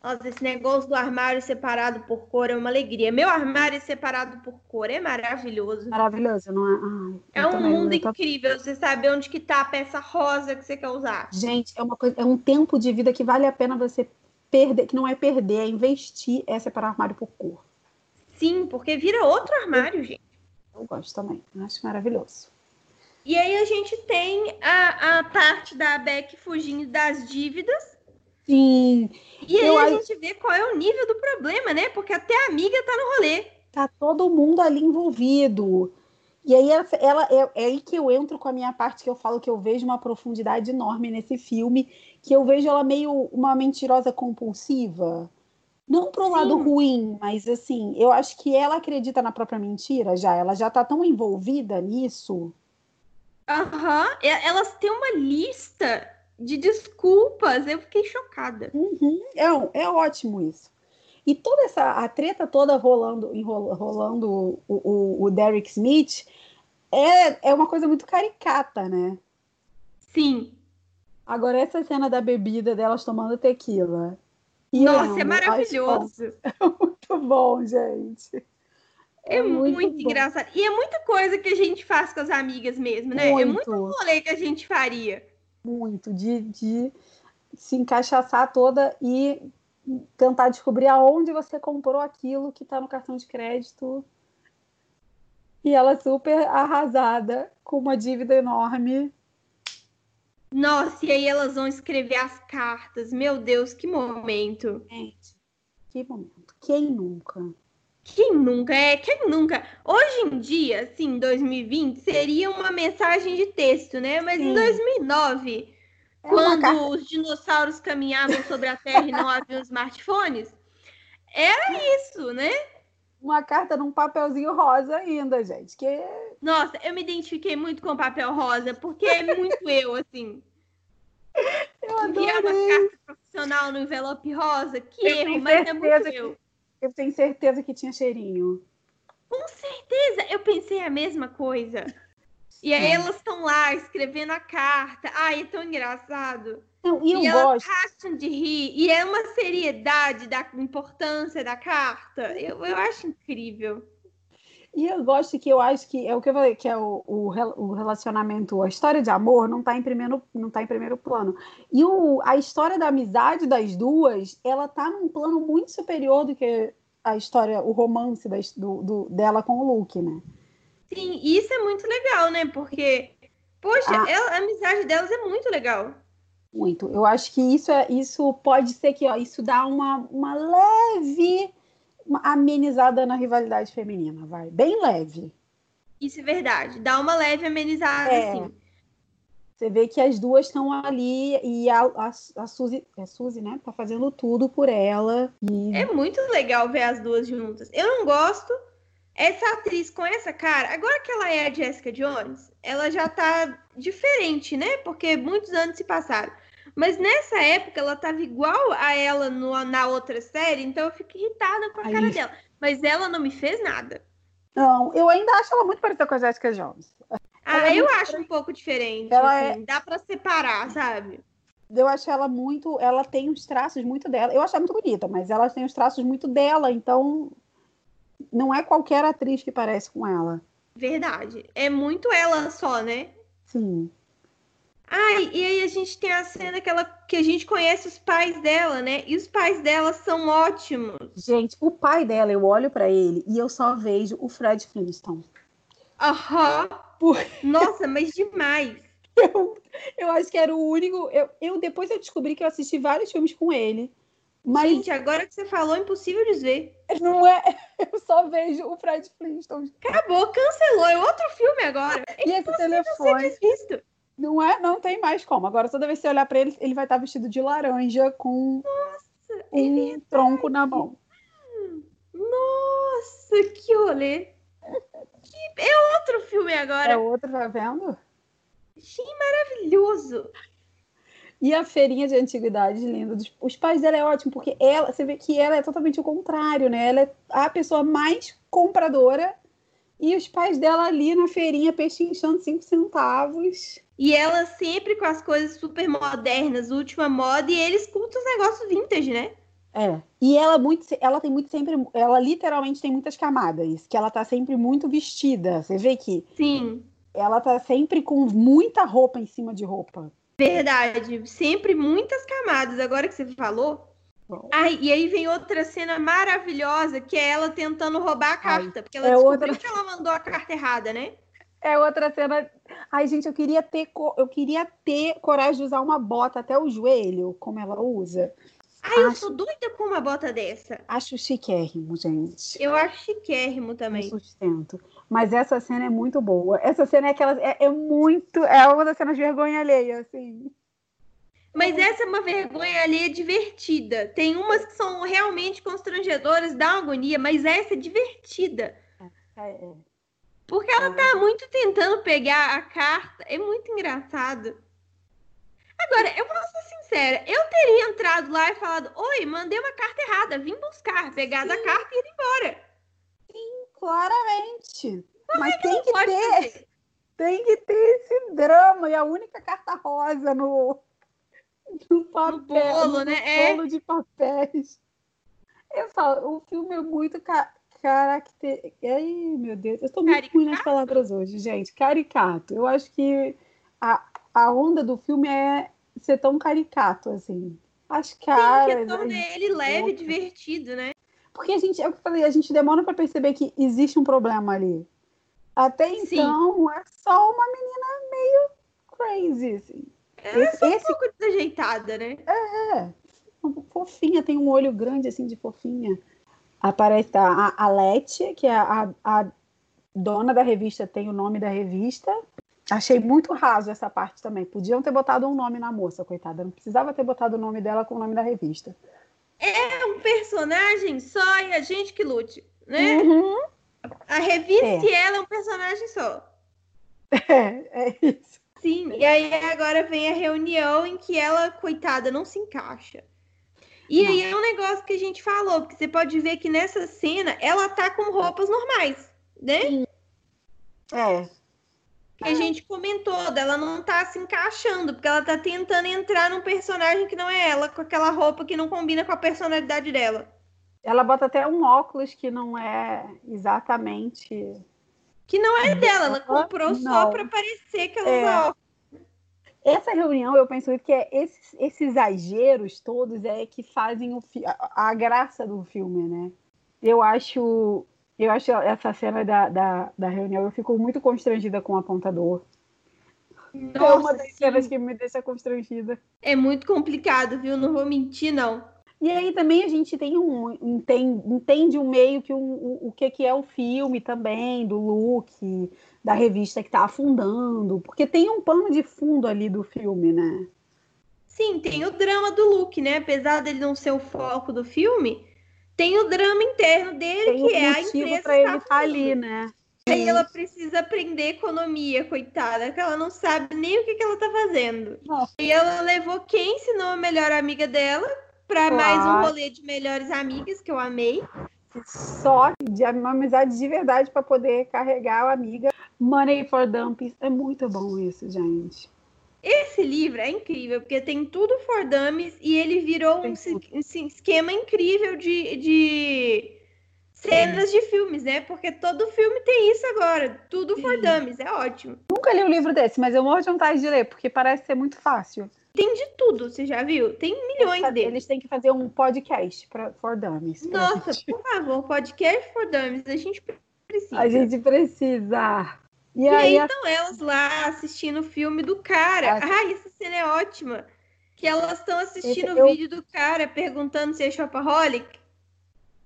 Nossa, esse negócio do armário separado por cor é uma alegria. Meu armário separado por cor é maravilhoso. Maravilhoso, não é? Ai, é um também, mundo incrível. Você sabe onde que tá a peça rosa que você quer usar. Gente, é uma coisa, é um tempo de vida que vale a pena você perder, que não é perder, é investir, é separar o armário por cor. Sim, porque vira outro armário, eu, gente. Eu gosto também, acho maravilhoso. E aí a gente tem a, a parte da Beck fugindo das dívidas Sim. E aí eu, a gente vê qual é o nível do problema, né? Porque até a amiga tá no rolê. Tá todo mundo ali envolvido. E aí ela, ela é, é, aí que eu entro com a minha parte que eu falo que eu vejo uma profundidade enorme nesse filme, que eu vejo ela meio uma mentirosa compulsiva. Não pro Sim. lado ruim, mas assim, eu acho que ela acredita na própria mentira já, ela já tá tão envolvida nisso. Aham, uhum. elas têm uma lista de desculpas. Eu fiquei chocada. Uhum. É, é ótimo isso. E toda essa a treta toda rolando, rolando o, o, o Derek Smith é, é uma coisa muito caricata, né? Sim. Agora, essa cena da bebida delas tomando tequila. Nossa, é maravilhoso. É muito bom, gente. É, é muito, muito engraçado. E é muita coisa que a gente faz com as amigas mesmo, né? Muito. É muito rolê que a gente faria muito, de, de se encaixaçar toda e tentar descobrir aonde você comprou aquilo que está no cartão de crédito. E ela super arrasada, com uma dívida enorme. Nossa, e aí elas vão escrever as cartas. Meu Deus, que momento. Gente, que momento. Quem nunca? Quem nunca? É, quem nunca? Hoje em dia, assim, 2020, seria uma mensagem de texto, né? Mas Sim. em 2009, é quando os dinossauros caminhavam sobre a Terra e não haviam smartphones, era isso, né? Uma carta num papelzinho rosa ainda, gente. Que... Nossa, eu me identifiquei muito com papel rosa, porque é muito eu, assim. Eu adorei. Enviar uma carta profissional no envelope rosa, que eu erro, mas é muito que... eu. Eu tenho certeza que tinha cheirinho. Com certeza! Eu pensei a mesma coisa. E aí é. elas estão lá escrevendo a carta. Ai, é tão engraçado. Não, e, e elas gosto. de rir. E é uma seriedade da importância da carta. Eu, eu acho incrível. E eu gosto que eu acho que é o que eu falei, que é o, o, o relacionamento, a história de amor não está em primeiro, não tá em primeiro plano. E o, a história da amizade das duas, ela tá num plano muito superior do que a história, o romance da, do, do, dela com o Luke, né? Sim, isso é muito legal, né? Porque, poxa, a, ela, a amizade delas é muito legal. Muito. Eu acho que isso é, isso pode ser que ó, isso dá uma, uma leve uma amenizada na rivalidade feminina, vai. Bem leve. Isso é verdade. Dá uma leve amenizada, é. assim. Você vê que as duas estão ali e a, a, a Suzy, é Suzy, né? Tá fazendo tudo por ela. E... É muito legal ver as duas juntas. Eu não gosto. Essa atriz com essa cara, agora que ela é a Jessica Jones, ela já tá diferente, né? Porque muitos anos se passaram. Mas nessa época ela tava igual a ela no, na outra série, então eu fico irritada com a Aí. cara dela. Mas ela não me fez nada. Não, eu ainda acho ela muito parecida com a Jessica Jones. Ah, é eu acho um pouco diferente. Ela assim, é... Dá para separar, sabe? Eu acho ela muito. Ela tem os traços muito dela. Eu acho ela muito bonita, mas ela tem os traços muito dela, então não é qualquer atriz que parece com ela. Verdade. É muito ela só, né? Sim. Ai, e aí a gente tem a cena que, ela, que a gente conhece os pais dela, né? E os pais dela são ótimos. Gente, o pai dela, eu olho para ele e eu só vejo o Fred Flintstone. Aham. Por- Nossa, mas demais. Eu, eu acho que era o único. Eu, eu depois eu descobri que eu assisti vários filmes com ele. Mas Gente, agora que você falou, impossível desver. não é. Eu só vejo o Fred Flintstone. Acabou, cancelou. É outro filme agora. É E esse telefone. Não é? Não tem mais como. Agora, toda vez que você olhar pra ele, ele vai estar vestido de laranja com um ele- tronco na mão. Nossa, que rolê. Que- É outro filme agora. É outro, tá vendo? Que maravilhoso. E a feirinha de antiguidades linda. Os pais dela é ótimo, porque ela, você vê que ela é totalmente o contrário, né? Ela é a pessoa mais compradora. E os pais dela ali na feirinha pechinchando cinco centavos. E ela sempre com as coisas super modernas, última moda, e eles cultam os negócios vintage, né? É. E ela muito, ela tem muito sempre, ela literalmente tem muitas camadas, que ela tá sempre muito vestida. Você vê que Sim, ela tá sempre com muita roupa em cima de roupa. verdade. Sempre muitas camadas. Agora que você falou. Ai, e aí vem outra cena maravilhosa, que é ela tentando roubar a carta. porque ela é descobriu outra- que ela mandou a carta errada, né? É outra cena. Ai, gente, eu queria ter, co- eu queria ter coragem de usar uma bota até o joelho, como ela usa. Ai, eu Acho- sou doida com uma bota dessa. Acho chiquérrimo, gente. Eu acho chiquérrimo também. sustento. Mas essa cena é muito boa. Essa cena é aquela. É, é muito. É uma das cenas de vergonha alheia, assim. Mas essa é uma vergonha alheia divertida. Tem umas que são realmente constrangedoras, dá uma agonia, mas essa é divertida. É, é. Porque ela tá muito tentando pegar a carta. É muito engraçado. Agora, eu vou ser sincera, eu teria entrado lá e falado: Oi, mandei uma carta errada, vim buscar, pegado a carta e ido embora. Claramente. Mas tem que ter. fazer. Tem que ter esse drama. E a única carta rosa no, no papel. bolo, no né? É. bolo de papéis. Eu falo, o filme é muito ca caracter... Ai, meu Deus. Eu estou muito ruim nas palavras hoje, gente. Caricato. Eu acho que a, a onda do filme é ser tão caricato, assim. As Sim, caras... que torna ele leve e divertido, né? Porque a gente, é o que eu falei, a gente demora para perceber que existe um problema ali. Até Sim. então, é só uma menina meio crazy, assim. É Esse, só um esse pouco desajeitada, né? é fofinha, tem um olho grande, assim, de fofinha. Aparece a, a Leti, que é a, a dona da revista, tem o nome da revista. Achei muito raso essa parte também. Podiam ter botado um nome na moça, coitada. Não precisava ter botado o nome dela com o nome da revista. É um personagem só e a gente que lute, né? Uhum. A revista É. e ela é um personagem só. É, é isso. Sim, e aí agora vem a reunião em que ela, coitada, não se encaixa. E Não. aí é um negócio que a gente falou, porque você pode ver que nessa cena ela tá com roupas normais, né? É, Que a gente comentou, dela não tá se encaixando, porque ela tá tentando entrar num personagem que não é ela, com aquela roupa que não combina com a personalidade dela. Ela bota até um óculos que não é exatamente. Que não é dela, ela comprou só Não. pra parecer que ela É. usa óculos. Essa reunião, eu penso que é esses, esses exageros todos é que fazem o a, a graça do filme, né? Eu acho, eu acho essa cena da, da, da reunião, eu fico muito constrangida com o apontador. é uma Nossa, das sim. cenas que me deixa constrangida. é muito complicado, viu? Não vou mentir, não. E aí também a gente tem um entende, entende um meio que um, o, o que, que é o filme também, do look, da revista que está afundando, porque tem um pano de fundo ali do filme, né? Sim, tem o drama do Luke, né? Apesar dele não ser o foco do filme, tem o drama interno dele, Tem que é a empresa para ele estar estar ali, afundando. né? Aí ela precisa aprender economia, coitada, que ela não sabe nem o que, que ela tá fazendo. Não. E ela levou quem, se não a melhor amiga dela, pra Claro. mais um rolê de melhores amigas, que eu amei. Só de uma amizade de verdade para poder carregar a amiga. Money for Dumpies. É muito bom isso, gente. Esse livro é incrível, porque tem tudo for dummies e ele virou um um esquema incrível de, de cenas de filmes, né? Porque todo filme tem isso agora. Tudo for dummies, é ótimo. Nunca li um livro desse, mas eu morro de vontade de ler, porque parece ser muito fácil. Tem de tudo, você já viu? Tem milhões Eles, deles. eles têm que fazer um podcast pra, for dummies. Nossa, gente. por favor, podcast for dummies, a gente precisa. A gente precisa. E, e aí, a... estão elas lá assistindo o filme do cara. Ah, Ai, essa cena é ótima. Que elas estão assistindo o vídeo do cara perguntando se é shopaholic.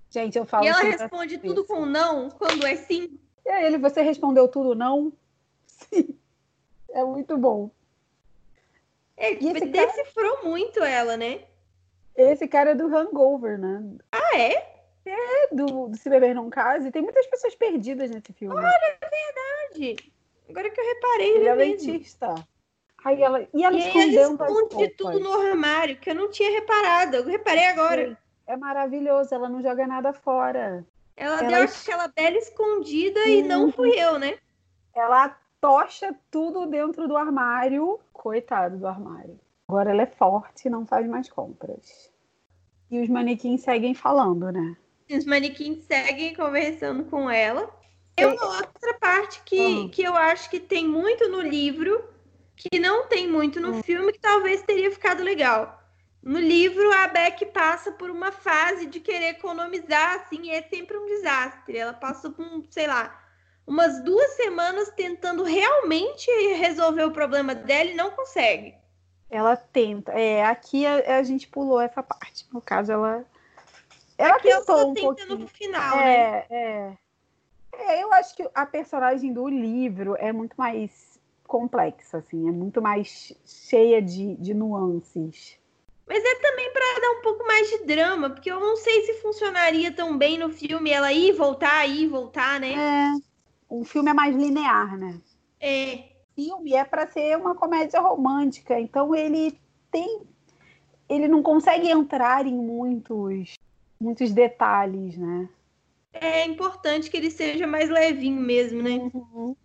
Gente, eu falo. E ela responde tudo com não, quando é sim. E aí ele, você respondeu tudo não? Sim. É muito bom. É, decifrou cara... muito ela, né? Esse cara é do Hangover, né? Ah, é? É, do, do Se Beber Não Case. Tem muitas pessoas perdidas nesse filme. Olha, é verdade. Agora que eu reparei, ele é dentista. Aí ela, e ela e escondendo ela esconde tudo no armário, que eu não tinha reparado. Eu reparei agora. Sim, é maravilhoso, ela não joga nada fora. Ela, ela deu es... aquela bela escondida e não fui eu, né? Ela tocha tudo dentro do armário. Coitado do armário. Agora ela é forte e não faz mais compras. E os manequins seguem falando, né? Os manequins seguem conversando com ela. É uma outra parte que, uhum. que eu acho que tem muito no livro, que não tem muito no uhum. filme, que talvez teria ficado legal. No livro, a Beck passa por uma fase de querer economizar, assim, e é sempre um desastre. Ela passa por, sei lá, umas duas semanas tentando realmente resolver o problema dela e não consegue. Ela tenta. É, aqui a, a gente pulou essa parte. No caso, ela. Ela aqui tentou um pouquinho. no final, é, né? É. é. Eu acho que a personagem do livro é muito mais complexa, assim, é muito mais cheia de, de nuances. Mas é também para dar um pouco mais de drama, porque eu não sei se funcionaria tão bem no filme ela ir, voltar, ir, voltar, né? É o filme é mais linear, né? É. O filme é para ser uma comédia romântica, então ele tem. Ele não consegue entrar em muitos, muitos detalhes, né? É importante que ele seja mais levinho mesmo, né? Uhum.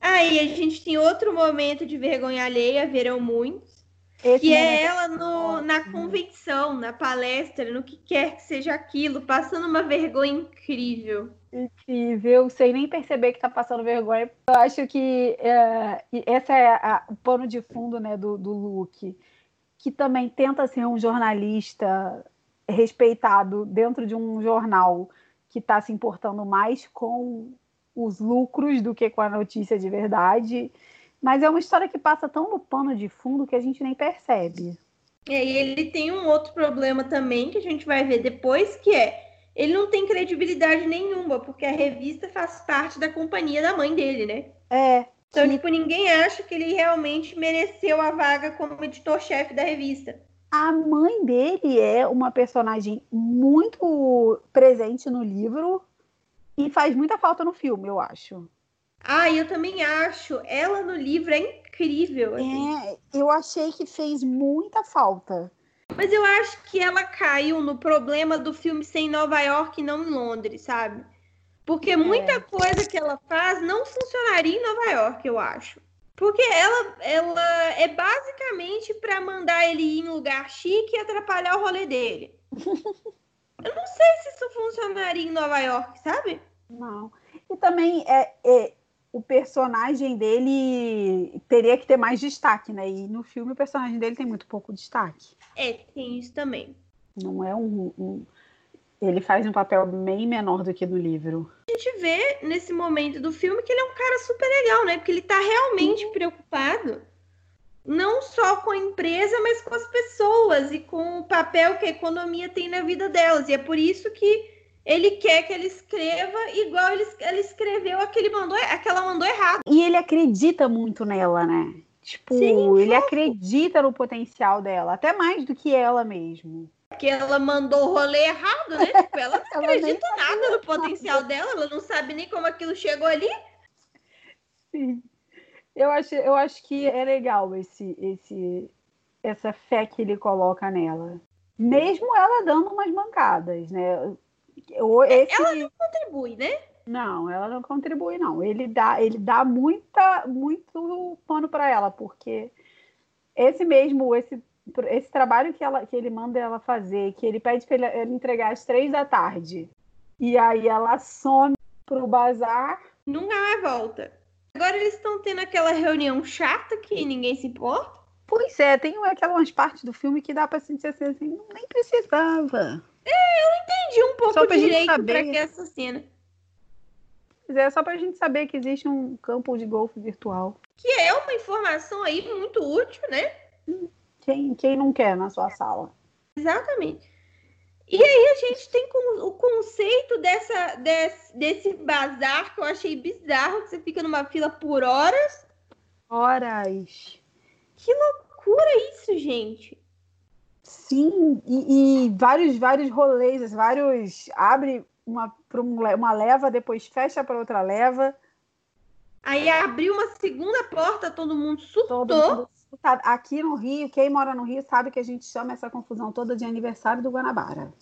Aí a gente tem outro momento de vergonha alheia, verão muitos, Esse que é ela no, na convenção, na palestra, no que quer que seja aquilo, passando uma vergonha incrível incrível, sem nem perceber que está passando vergonha. Eu acho que é, esse é a, o pano de fundo né, do, do Luke, que também tenta ser um jornalista respeitado dentro de um jornal que está se importando mais com os lucros do que com a notícia de verdade. Mas é uma história que passa tão no pano de fundo que a gente nem percebe. É, e ele tem um outro problema também que a gente vai ver depois, que é ele não tem credibilidade nenhuma, porque a revista faz parte da companhia da mãe dele, né? É. Então, sim. tipo, ninguém acha que ele realmente mereceu a vaga como editor-chefe da revista. A mãe dele é uma personagem muito presente no livro e faz muita falta no filme, eu acho. Ah, eu também acho. Ela no livro é incrível. Assim. É, eu achei que fez muita falta. Mas eu acho que ela caiu no problema do filme ser em Nova York e não em Londres, sabe? Porque muita é. coisa que ela faz não funcionaria em Nova York, eu acho. Porque ela, ela é basicamente para mandar ele ir em lugar chique e atrapalhar o rolê dele. eu não sei se isso funcionaria em Nova York, sabe? Não. E também é, é, o personagem dele teria que ter mais destaque, né? E no filme o personagem dele tem muito pouco destaque. É, tem isso também. Não é um, um, Ele faz um papel bem menor do que no livro. A gente vê nesse momento do filme que ele é um cara super legal, né? Porque ele tá realmente uhum. preocupado não só com a empresa, mas com as pessoas e com o papel que a economia tem na vida delas. E é por isso que ele quer que ele escreva igual ele, ele escreveu aquele mandou, aquela mandou errado. E ele acredita muito nela, né? Tipo, Sim, ele acredita no potencial dela, até mais do que ela mesmo. Porque ela mandou o rolê errado, né? Tipo, ela não ela acredita nada no potencial dela, ela não sabe nem como aquilo chegou ali. Sim. Eu acho, eu acho que é legal esse, esse, essa fé que ele coloca nela. Mesmo ela dando umas mancadas, né? Esse... Ela não contribui, né? Não, ela não contribui, não. Ele dá, ele dá muita, muito pano para ela, porque esse mesmo, esse, esse trabalho que, ela, que ele manda ela fazer, que ele pede para ele entregar às três da tarde, e aí ela some pro bazar. Nunca mais volta. Agora eles estão tendo aquela reunião chata que ninguém se importa. Pois é, tem aquelas partes do filme que dá pra sentir assim, assim nem precisava. É, eu entendi um pouco direito pra que essa cena. Pois é, só pra gente saber que existe um campo de golfe virtual. Que é uma informação aí muito útil, né? Quem, quem não quer na sua sala? Exatamente. E aí a gente tem o conceito dessa, desse, desse bazar que eu achei bizarro, que você fica numa fila por horas. Horas. Que loucura isso, gente. Sim, e, e vários, vários rolês, vários. Abre uma, uma leva, depois fecha para outra leva. Aí abriu uma segunda porta, todo mundo surtou. Todo mundo Aqui no Rio, quem mora no Rio sabe que a gente chama essa confusão toda de aniversário do Guanabara.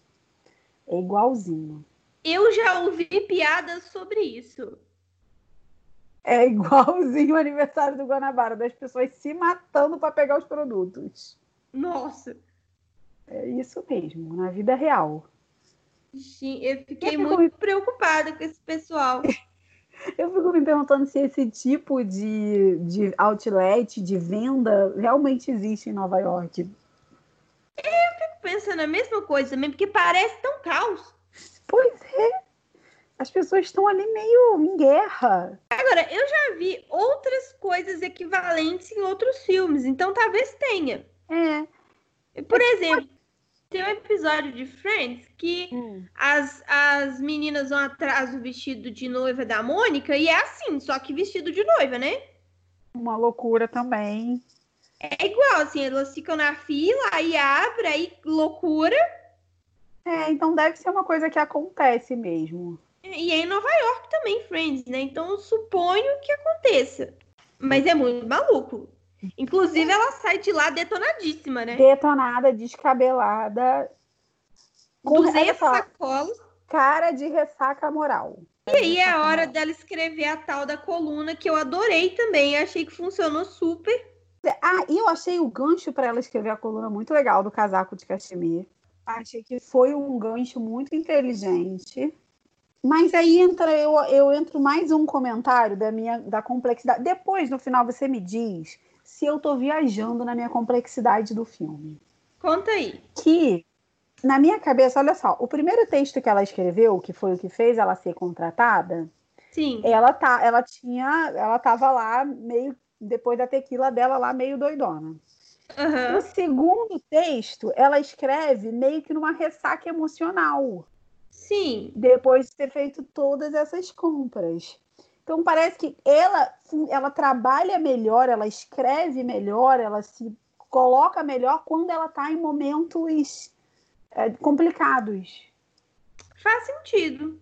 É igualzinho. Eu já ouvi piadas sobre isso. É igualzinho o aniversário do Guanabara, das pessoas se matando para pegar os produtos. Nossa. É isso mesmo, na vida real. Sim, eu fiquei eu muito me... preocupada com esse pessoal. Eu fico me perguntando se esse tipo de, de outlet, de venda, realmente existe em Nova York. É, eu fico pensando a mesma coisa também, porque parece tão caos. Pois é. As pessoas estão ali meio em guerra. Agora, eu já vi outras coisas equivalentes em outros filmes, então talvez tenha. É. Por exemplo, tem um episódio de Friends que hum. as, as meninas vão atrás do vestido de noiva da Mônica e é assim, só que vestido de noiva, né? Uma loucura também. É igual, assim, elas ficam na fila, aí abre, aí loucura. É, então deve ser uma coisa que acontece mesmo. E é em Nova York também, Friends, né? Então suponho que aconteça. Mas é muito maluco. Inclusive, ela sai de lá detonadíssima, né? Detonada, descabelada. Com 200 sacolas. Cara de ressaca moral. E aí é a hora dela escrever a tal da coluna, que eu adorei também. Achei que funcionou super. Ah, e eu achei o gancho para ela escrever a coluna muito legal do casaco de cachemir. Achei que foi um gancho muito inteligente. Mas aí entra eu, eu entro mais um comentário da minha da complexidade. Depois, no final, você me diz se eu tô viajando na minha complexidade do filme. Conta aí. Que, na minha cabeça, olha só, o primeiro texto que ela escreveu, que foi o que fez ela ser contratada, Sim. Ela tá, ela tinha, ela tava lá meio depois da tequila dela lá meio doidona. Uhum. O segundo texto, ela escreve meio que numa ressaca emocional. Sim. Depois de ter feito todas essas compras. Então parece que ela, ela trabalha melhor, ela escreve melhor, ela se coloca melhor quando ela está em momentos é, complicados. Faz sentido.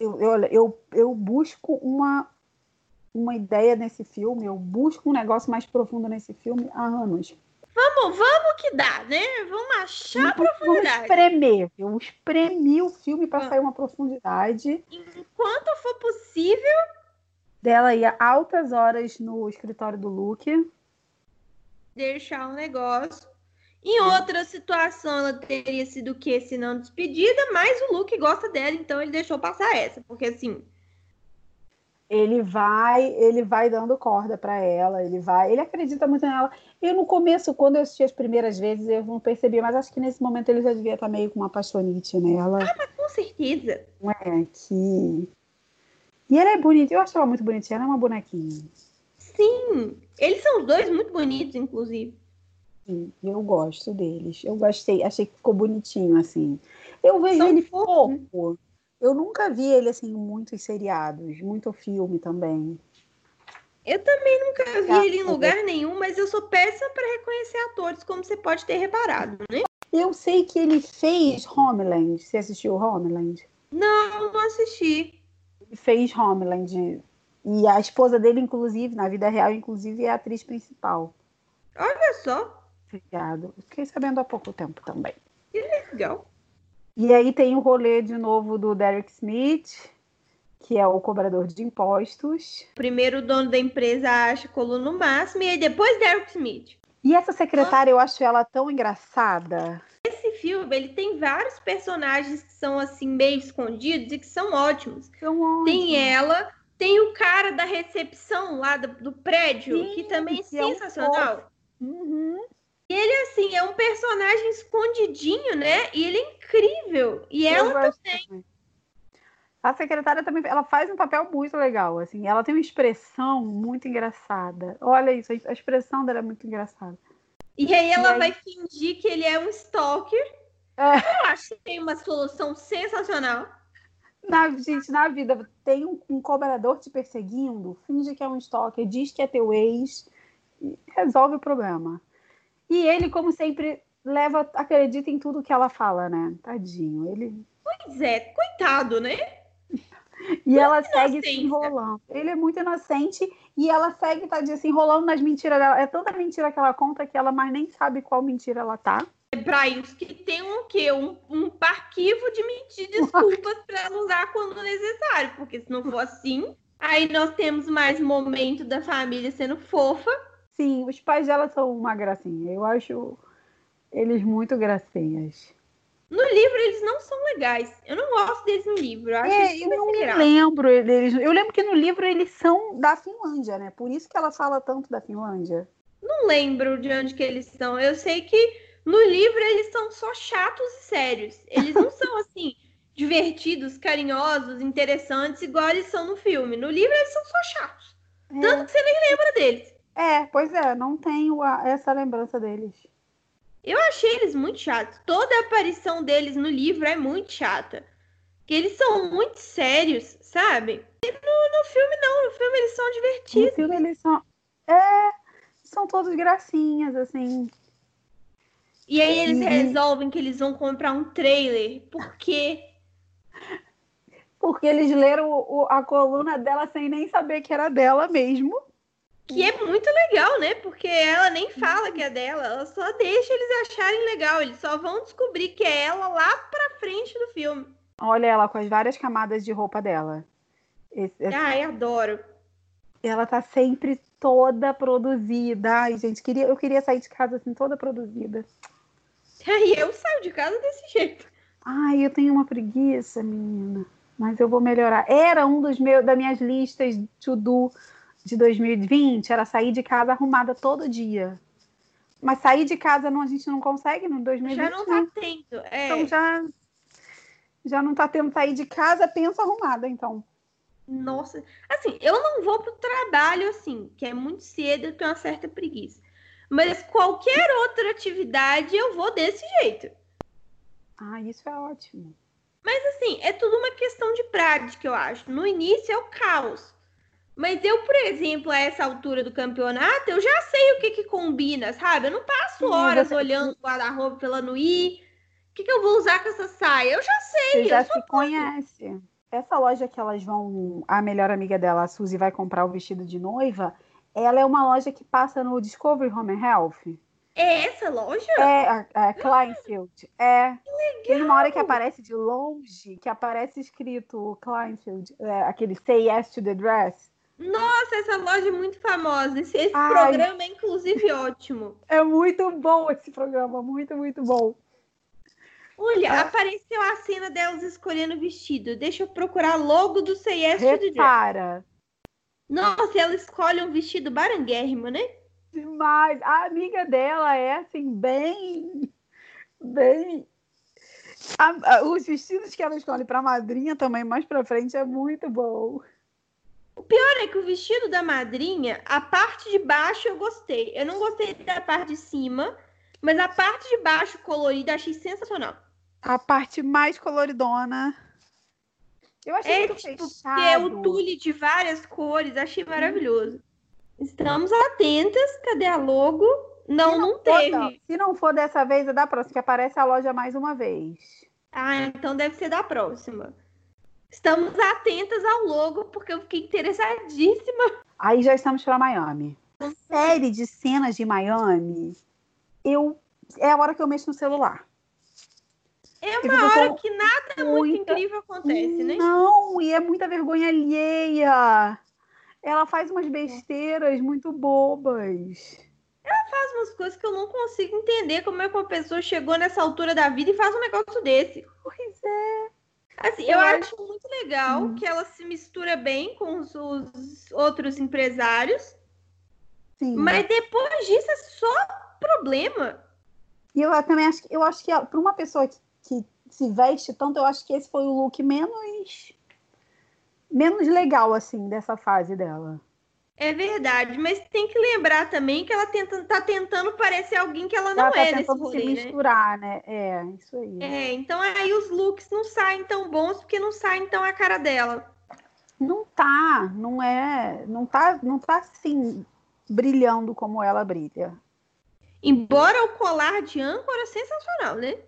Eu, eu, eu, eu busco uma, uma ideia nesse filme, eu busco um negócio mais profundo nesse filme há anos. Vamos, vamos que dá, né? Vamos achar vamos, profundidade. Vamos espremer. Eu espremi o filme para sair uma profundidade. Enquanto for possível. Dela ia altas horas no escritório do Luke. Deixar um negócio. Em outra situação, ela teria sido o que, se não despedida, mas o Luke gosta dela, então ele deixou passar essa. Porque assim, ele vai, ele vai dando corda para ela, ele vai, ele acredita muito nela. Eu no começo, quando eu assisti as primeiras vezes, eu não percebi, mas acho que nesse momento ele já devia estar meio com uma apaixonite nela. Ah, mas com certeza. Não é que e ela é bonita, eu acho ela muito bonitinha, ela é uma bonequinha. Sim, eles são os dois muito bonitos, inclusive. Sim, eu gosto deles. Eu gostei, achei que ficou bonitinho assim. Eu vejo São ele fofos. pouco. Eu nunca vi ele assim muitos seriados, muito filme também. Eu também nunca vi ele em lugar nenhum, mas eu sou péssima para reconhecer atores, como você pode ter reparado, né? Eu sei que ele fez Homeland. Você assistiu Homeland? Não, não assisti. Ele fez Homeland. E a esposa dele, inclusive, na vida real, inclusive, é a atriz principal. Olha só, Obrigado. Fiquei sabendo há pouco tempo também. que legal. E aí tem o rolê de novo do Derek Smith, que é o cobrador de impostos. Primeiro o dono da empresa acha coluna no máximo, e aí depois Derek Smith. E essa secretária, eu acho ela tão engraçada. Esse filme, ele tem vários personagens que são assim, meio escondidos e que são ótimos. Tão Tem ótimo. ela, tem o cara da recepção lá do, do prédio, Sim, que também é que é um sensacional. Uhum. Ele, assim, é um personagem escondidinho, né? E ele é incrível. E Eu ela também. também. A secretária também, ela faz um papel muito legal, assim. Ela tem uma expressão muito engraçada. Olha isso, a expressão dela é muito engraçada. E aí ela e aí... vai fingir que ele é um stalker. É. Eu acho que tem uma solução sensacional. Na, gente, na vida, tem um, um, cobrador te perseguindo, finge que é um stalker, diz que é teu ex, resolve o problema. E ele, como sempre, leva, acredita em tudo que ela fala, né? Tadinho, ele... Pois é, coitado, né? E ela segue se enrolando. Ele é muito inocente e ela segue, tadinha, se enrolando nas mentiras dela. É tanta mentira que ela conta que ela mais nem sabe qual mentira ela tá. Pra isso que tem um quê? Um, um arquivo de mentir desculpas para ela usar quando necessário. Porque se não for assim, aí nós temos mais momento da família sendo fofa. Sim, os pais dela são uma gracinha. Eu acho eles muito gracinhas. No livro eles não são legais. Eu não gosto deles no livro. Eu, é, eu não me lembro deles. Eu lembro que no livro eles são da Finlândia, né? Por isso que ela fala tanto da Finlândia. Não lembro de onde que eles são. Eu sei que no livro eles são só chatos e sérios. Eles não são assim divertidos, carinhosos, interessantes igual eles são no filme. No livro eles são só chatos. É. Tanto que você nem lembra deles. É, pois é, não tenho a, essa lembrança deles. Eu achei eles muito chatos. Toda a aparição deles no livro é muito chata. Que eles são muito sérios, sabe? E no, no filme, não. No filme eles são divertidos. No filme eles são. É. São todos gracinhas, assim. E aí eles resolvem que eles vão comprar um trailer. Por quê? Porque eles leram o, a coluna dela sem nem saber que era dela mesmo. Que é muito legal, né? Porque ela nem fala que é dela, ela só deixa eles acharem legal. Eles só vão descobrir que é ela lá pra frente do filme. Olha ela com as várias camadas de roupa dela. Esse, esse... Ai, adoro. Ela tá sempre toda produzida. Ai, gente, queria, eu queria sair de casa assim, toda produzida. Ai, eu saio de casa desse jeito. Ai, eu tenho uma preguiça, menina. Mas eu vou melhorar. Era um dos meus, das minhas listas to do de 2020 era sair de casa arrumada todo dia. Mas sair de casa não, a gente não consegue no 2020. Já não tá tendo. É. Então já, já não tá tendo sair de casa, pensa arrumada, então. Nossa, assim, eu não vou pro trabalho assim, que é muito cedo, eu tenho uma certa preguiça. Mas qualquer outra atividade eu vou desse jeito. Ah, isso é ótimo. Mas assim, é tudo uma questão de prática, eu acho. No início é o caos. Mas eu, por exemplo, a essa altura do campeonato, eu já sei o que, que combina, sabe? Eu não passo horas você... olhando o guarda-roupa pela Nui. O que, que eu vou usar com essa saia? Eu já sei. Você já se conhece. Essa loja que elas vão, a melhor amiga dela, a Suzy, vai comprar o vestido de noiva. Ela é uma loja que passa no Discovery Home and Health. É essa loja? É, a, a Kleinfield. É. Que legal. Tem uma hora que aparece de longe, que aparece escrito Kleinfield, é, aquele Say Yes to the Dress. Nossa, essa loja é muito famosa. Esse, esse programa é, inclusive, ótimo. É muito bom esse programa, muito, muito bom. Olha, é. apareceu a cena delas escolhendo o vestido. Deixa eu procurar logo do CS Repara. Nossa, ela escolhe um vestido baranguérrimo, né? Demais. A amiga dela é, assim, bem... Bem... A, a, os vestidos que ela escolhe para madrinha também, mais para frente, é muito bom. O pior é que o vestido da madrinha, a parte de baixo eu gostei. Eu não gostei da parte de cima, mas a parte de baixo colorida achei sensacional. A parte mais coloridona. Eu achei é, muito tipo, fechado. É o tule de várias cores, achei maravilhoso. Estamos atentas, cadê a logo? Não, não, não teve. For, se não for dessa vez, é da próxima, que aparece a loja mais uma vez. Ah, então deve ser da próxima. Estamos atentas ao logo, porque eu fiquei interessadíssima. Aí já estamos para Miami. A série de cenas de Miami, eu é a hora que eu mexo no celular. É uma hora que nada muita... muito incrível acontece, né? Não, e é muita vergonha alheia. Ela faz umas besteiras muito bobas. Ela faz umas coisas que eu não consigo entender como é que uma pessoa chegou nessa altura da vida e faz um negócio desse. Pois é. Assim, eu, eu acho muito legal hum. que ela se mistura bem com os, os outros empresários. Sim. Mas depois disso é só problema. E eu também acho que eu acho que para uma pessoa que, que, se veste tanto, eu acho que esse foi o look menos menos legal, assim, dessa fase dela. É verdade, mas tem que lembrar também que ela tenta, tá tentando parecer alguém que ela não ela tá é nesse rolê, se né? misturar, né? É, isso aí. É, então aí os looks não saem tão bons porque não saem tão a cara dela. Não tá, não é, não tá, não tá assim brilhando como ela brilha. Embora o colar de âncora é sensacional, né?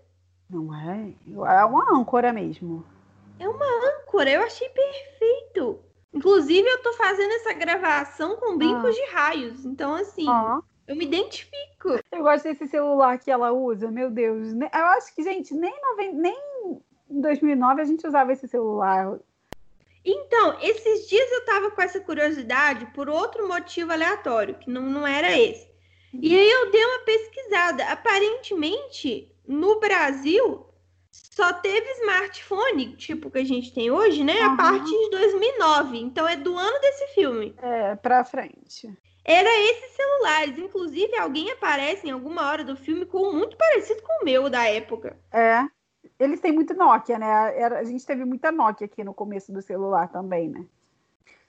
Não é? É uma âncora mesmo. Âncora, eu achei perfeito. Inclusive, eu tô fazendo essa gravação com brincos de raios. Então, assim, Ó. eu me identifico. Eu gosto desse celular que ela usa, meu Deus. Ne- Eu acho que, gente, nem, noven- nem em 2009 a gente usava esse celular. Então, esses dias eu tava com essa curiosidade por outro motivo aleatório, que não, não era esse. E aí eu dei uma pesquisada. Aparentemente, no Brasil, só teve smartphone, tipo que a gente tem hoje, né? A Aham. partir de 2009. Então é do ano desse filme. É, pra frente. Era esses celulares. Inclusive, alguém aparece em alguma hora do filme com um muito parecido com o meu da época. É. Eles têm muito Nokia, né? A gente teve muita Nokia aqui no começo do celular também, né?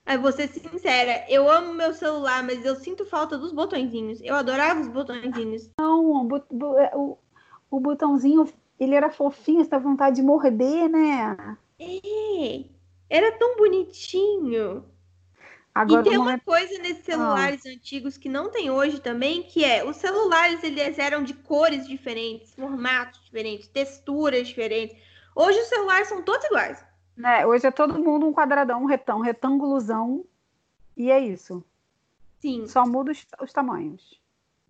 Aí vou ser sincera, eu amo meu celular, mas eu sinto falta dos botõezinhos. Eu adorava os botõezinhos. Não, o, é, o, o botãozinho, ele era fofinho, você dá vontade de morder, né? É, era tão bonitinho. Agora, e tem uma momento- coisa nesses celulares antigos que não tem hoje também, que é os celulares eles eram de cores diferentes, formatos diferentes, texturas diferentes. Hoje os celulares são todos iguais. né, hoje é todo mundo um quadradão, um retão, um retângulozão. E é isso. Sim. Só muda os, os tamanhos.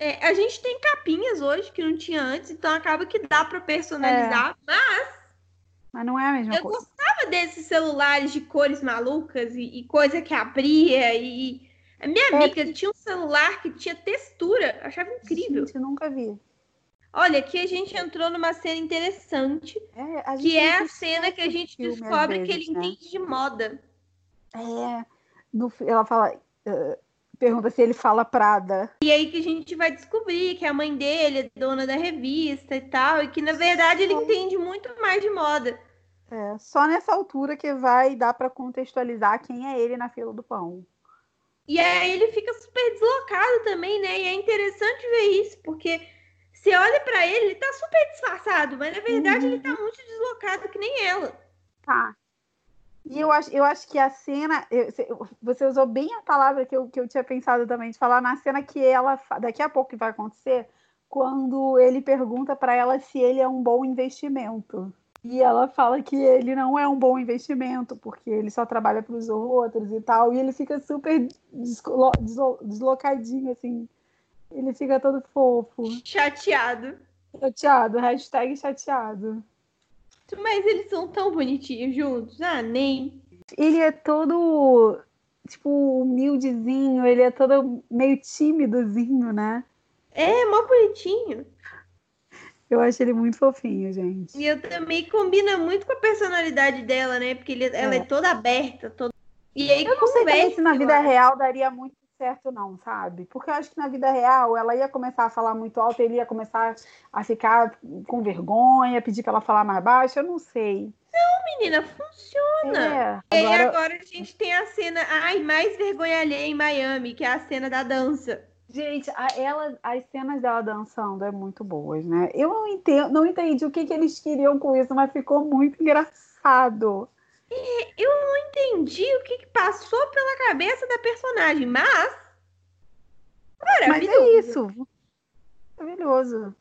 É, a gente tem capinhas hoje que não tinha antes, então acaba que dá para personalizar. Mas Mas não é a mesma eu coisa. gostava desses celulares de cores malucas e, e coisa que abria e a minha É, amiga tinha um celular que tinha textura, eu achava incrível. Gente, eu nunca vi. Olha, aqui a gente entrou numa cena interessante, É, que é a cena que a gente descobre que vezes, ele né? entende de moda. É, no ela fala, eh, pergunta se ele fala Prada. E aí que a gente vai descobrir que a mãe dele é dona da revista e tal, e que na verdade ele entende muito mais de moda. É, só nessa altura que vai dar para contextualizar quem é ele na fila do pão. E aí ele fica super deslocado também, né? E é interessante ver isso, porque você olha pra ele, ele tá super disfarçado, mas na verdade ele tá muito deslocado que nem ela. Tá. E eu acho, eu acho que a cena. eu- você- usou bem a palavra que eu, que eu tinha pensado também, de falar na cena que ela. Daqui a pouco que vai acontecer, quando ele pergunta para ela se ele é um bom investimento. E ela fala que ele não é um bom investimento, porque ele só trabalha para os outros e tal. E ele fica super deslo- deslocadinho, assim. Ele fica todo fofo. Chateado. Chateado, hashtag chateado. Mas eles são tão bonitinhos juntos. Ah, nem. ele é todo, tipo, humildezinho, ele é todo meio tímidozinho, né? É, mó bonitinho. Eu acho ele muito fofinho, gente. E eu também combina muito com a personalidade dela, né? Porque ele- ela é. É. toda aberta, toda. E aí Eu não sei se na vida acho. real daria muito certo, não, sabe? Porque eu acho que na vida real ela ia começar a falar muito alto, ele ia começar a ficar com vergonha, pedir pra ela falar mais baixo, eu não sei. Menina, funciona. É, E agora, agora a gente tem a cena, ai, mais vergonha alheia em Miami, que é a cena da dança. gente, a- ela, as cenas dela dançando é muito boas, né? Eu não entendo, não entendi o que, que eles queriam com isso, mas ficou muito engraçado. Eu não entendi o que, que passou pela cabeça da personagem, mas. Mas é isso. Maravilhoso.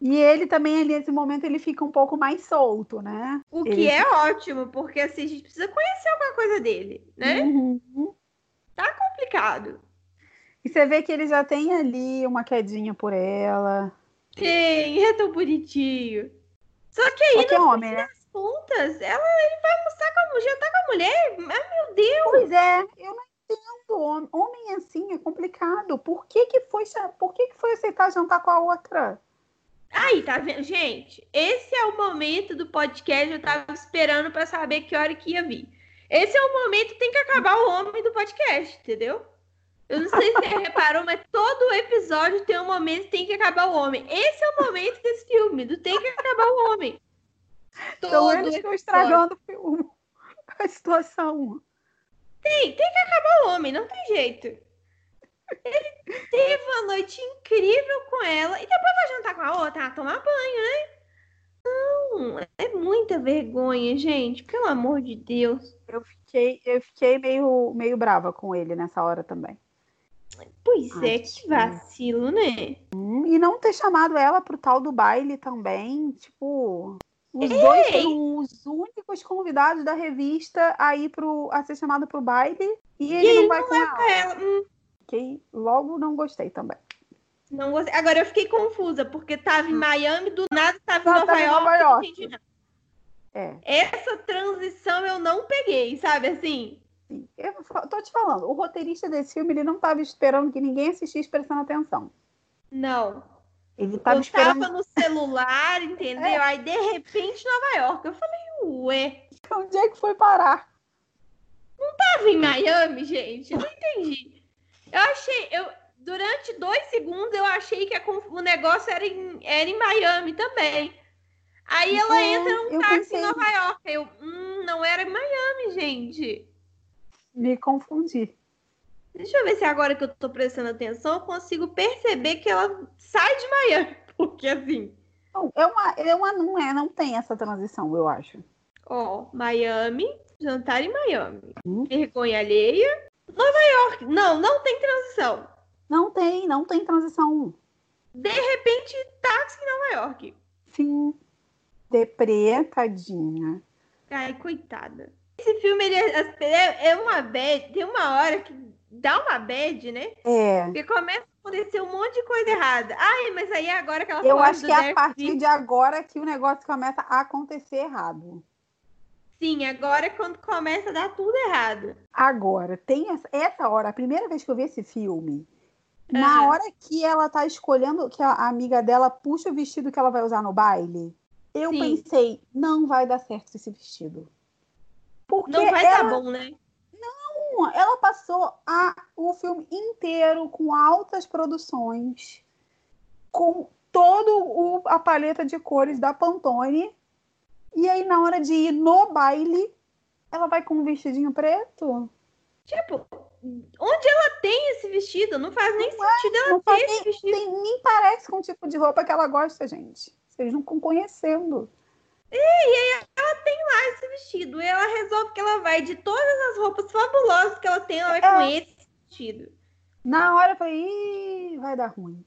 E ele também, ali, nesse momento, ele fica um pouco mais solto, né? O Ele que é ótimo, porque assim, a gente precisa conhecer alguma coisa dele, né? Uhum. Complicado. E você vê que ele já tem ali uma quedinha por ela. Tem, é tão bonitinho. Só que aí, Só que é homem, né? Das contas, ela, ele vai almoçar com a mulher, jantar com a mulher. Ah, meu Deus! Pois é, eu não entendo. Homem, assim é complicado. Por que que foi, por que que foi aceitar jantar com a outra? Aí, tá vendo? Gente, esse é o momento do podcast. Eu tava esperando pra saber que hora que ia vir. Esse é o momento tem que acabar o homem do podcast, entendeu? Eu não sei se você reparou, mas todo episódio tem um momento que tem que acabar o homem. Esse é o momento desse filme, do tem que acabar o homem. Então eles estão estragando o- a situação. Tem, tem que acabar o homem, não tem jeito. Ele teve uma noite incrível com ela e depois vai jantar com a outra, ah, tomar banho, né? Não, é muita vergonha, gente, pelo amor de Deus. Eu fiquei, eu fiquei meio, meio brava com ele nessa hora também. Pois Ai, é, que vacilo, né? Hum, e não ter chamado ela pro tal do baile também, tipo. Os Ei! dois foram os únicos convidados da revista a ir pro, a ser chamado pro baile e ele, e não vai não com ela. ela. Hum. Fiquei, logo não gostei também. Não gostei. Agora eu fiquei confusa, porque tava em hum. Miami, do nada tava em Nova, York, Nova York. É. Essa transição eu não peguei, sabe assim? Eu tô te falando, o roteirista desse filme ele não estava esperando que ninguém assistisse prestando atenção. Não. Ele tava eu esperando... tava no celular, entendeu? É. Aí, de repente, Nova York. Eu falei, ué. Onde é que foi parar? Não tava em Miami, gente? Eu não entendi. Eu achei. Eu, durante dois segundos, eu achei que a, o negócio era em, era em Miami também. Aí ela é, entra num táxi pensei... em Nova York. Eu, hum, não era em Miami, gente me confundi. Deixa eu ver se agora que eu tô prestando atenção eu consigo perceber que ela sai de Miami. Porque assim. Não, é uma, é uma, não é, não tem essa transição, eu acho. Ó, Miami, jantar em Miami. Hum? Vergonha alheia. Nova York. Não, não tem transição. Não tem, não tem transição. De repente, táxi em Nova York. Sim. Deprê, tadinha. Ai, coitada. Esse filme ele é, é, é uma bad, tem uma hora que dá uma bad, né? É. Porque começa a acontecer um monte de coisa errada. Ai, mas aí é agora que ela Eu acho que é a partir de agora que o negócio começa a acontecer errado. Sim, agora é quando começa a dar tudo errado. Agora, tem essa, hora, a primeira vez que eu vi esse filme, uhum. na hora que ela tá escolhendo, que a amiga dela puxa o vestido que ela vai usar no baile, eu Sim. pensei, não vai dar certo esse vestido. Porque não vai ela... dar bom, né? Ela passou a, o filme inteiro com altas produções, com todo a paleta de cores da Pantone. E aí, na hora de ir no baile, ela vai com um vestidinho preto. Tipo, onde ela tem esse vestido? Não faz nem não é, sentido é, ela ter nem, esse vestido. Nem, nem parece com o tipo de roupa que ela gosta, gente. Vocês não estão conhecendo. E, aí ela tem lá esse vestido. E ela resolve que ela vai de todas as roupas fabulosas que ela tem, ela vai é. com esse vestido. Na hora eu falei, vai dar ruim.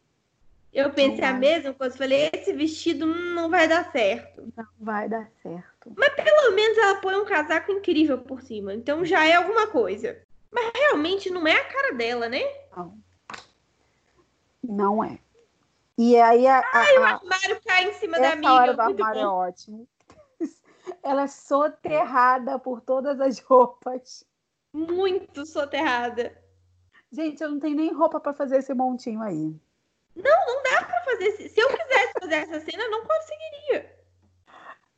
Eu pensei a mesma coisa, falei, esse vestido não vai dar certo. Não vai dar certo. Mas pelo menos ela põe um casaco incrível por cima, então já é alguma coisa. Mas realmente não é a cara dela, né? Não. Não é. E aí a, a, Ai, o armário cai em cima da amiga. Hora do armário é ótimo ela é soterrada por todas as roupas. Muito soterrada. Gente, eu não tenho nem roupa para fazer esse montinho aí. Não, não dá para fazer. Se eu quisesse fazer essa cena, eu não conseguiria.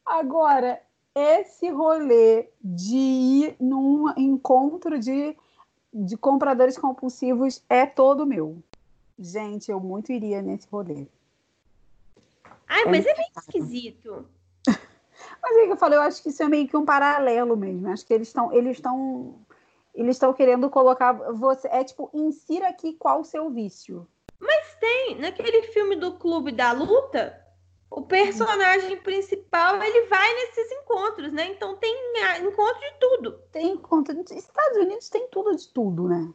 Agora, esse rolê de ir num encontro de, de compradores compulsivos é todo meu. Gente, eu muito iria nesse rolê. Ai, é mas é bem esquisito. Mas é que eu falei, eu acho que isso é meio que um paralelo mesmo. Acho que eles estão, eles estão, eles estão querendo colocar você, é tipo, insira aqui qual o seu vício. Mas tem, naquele filme do Clube da Luta, o personagem principal, ele vai nesses encontros, né? Então tem encontro de tudo. Tem encontro. Estados Unidos tem tudo de tudo, né?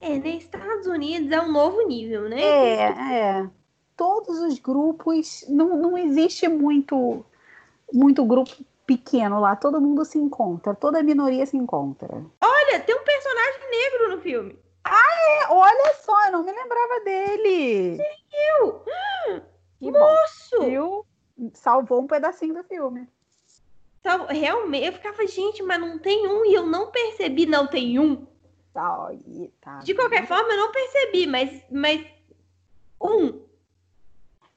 É, né? Estados Unidos é um novo nível, né? É, é. Todos os grupos, não, não existe muito muito grupo pequeno lá, todo mundo se encontra, toda minoria se encontra. Olha, tem um personagem negro no filme. Ah, é? Olha só, eu não me lembrava dele. Sim, eu. Que Moço! Viu? Salvou um pedacinho do filme. Salvo... Realmente, eu ficava, gente, mas não tem um e eu não percebi, não tem um. Tá, tá. De qualquer forma, eu não percebi, mas, mas um.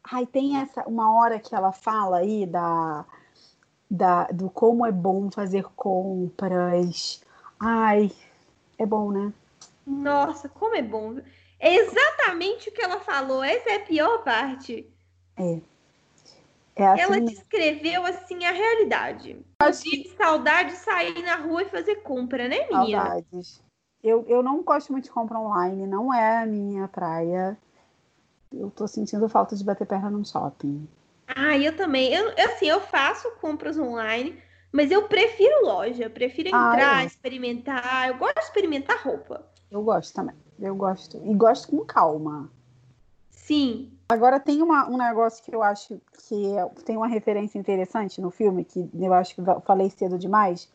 Ai, tem essa uma hora que ela fala aí da da, do como é bom fazer compras. Ai, é bom, né? Nossa, como é bom. É exatamente o que ela falou. Essa é a pior parte. É. É assim Ela descreveu assim a realidade. Acho De saudade de sair na rua e fazer compra, né, menina? Saudades. Eu, eu não gosto muito de compra online, não é a minha praia. Eu tô sentindo falta de bater perna no shopping. Ah, eu também. Eu, assim, eu faço compras online, mas eu prefiro loja. Eu prefiro Ah, entrar, é. experimentar. Eu gosto de experimentar roupa. Eu gosto também. Eu gosto. E gosto com calma. Sim. Agora tem uma- um negócio que eu acho que é- tem uma referência interessante no filme, que eu acho que falei cedo demais,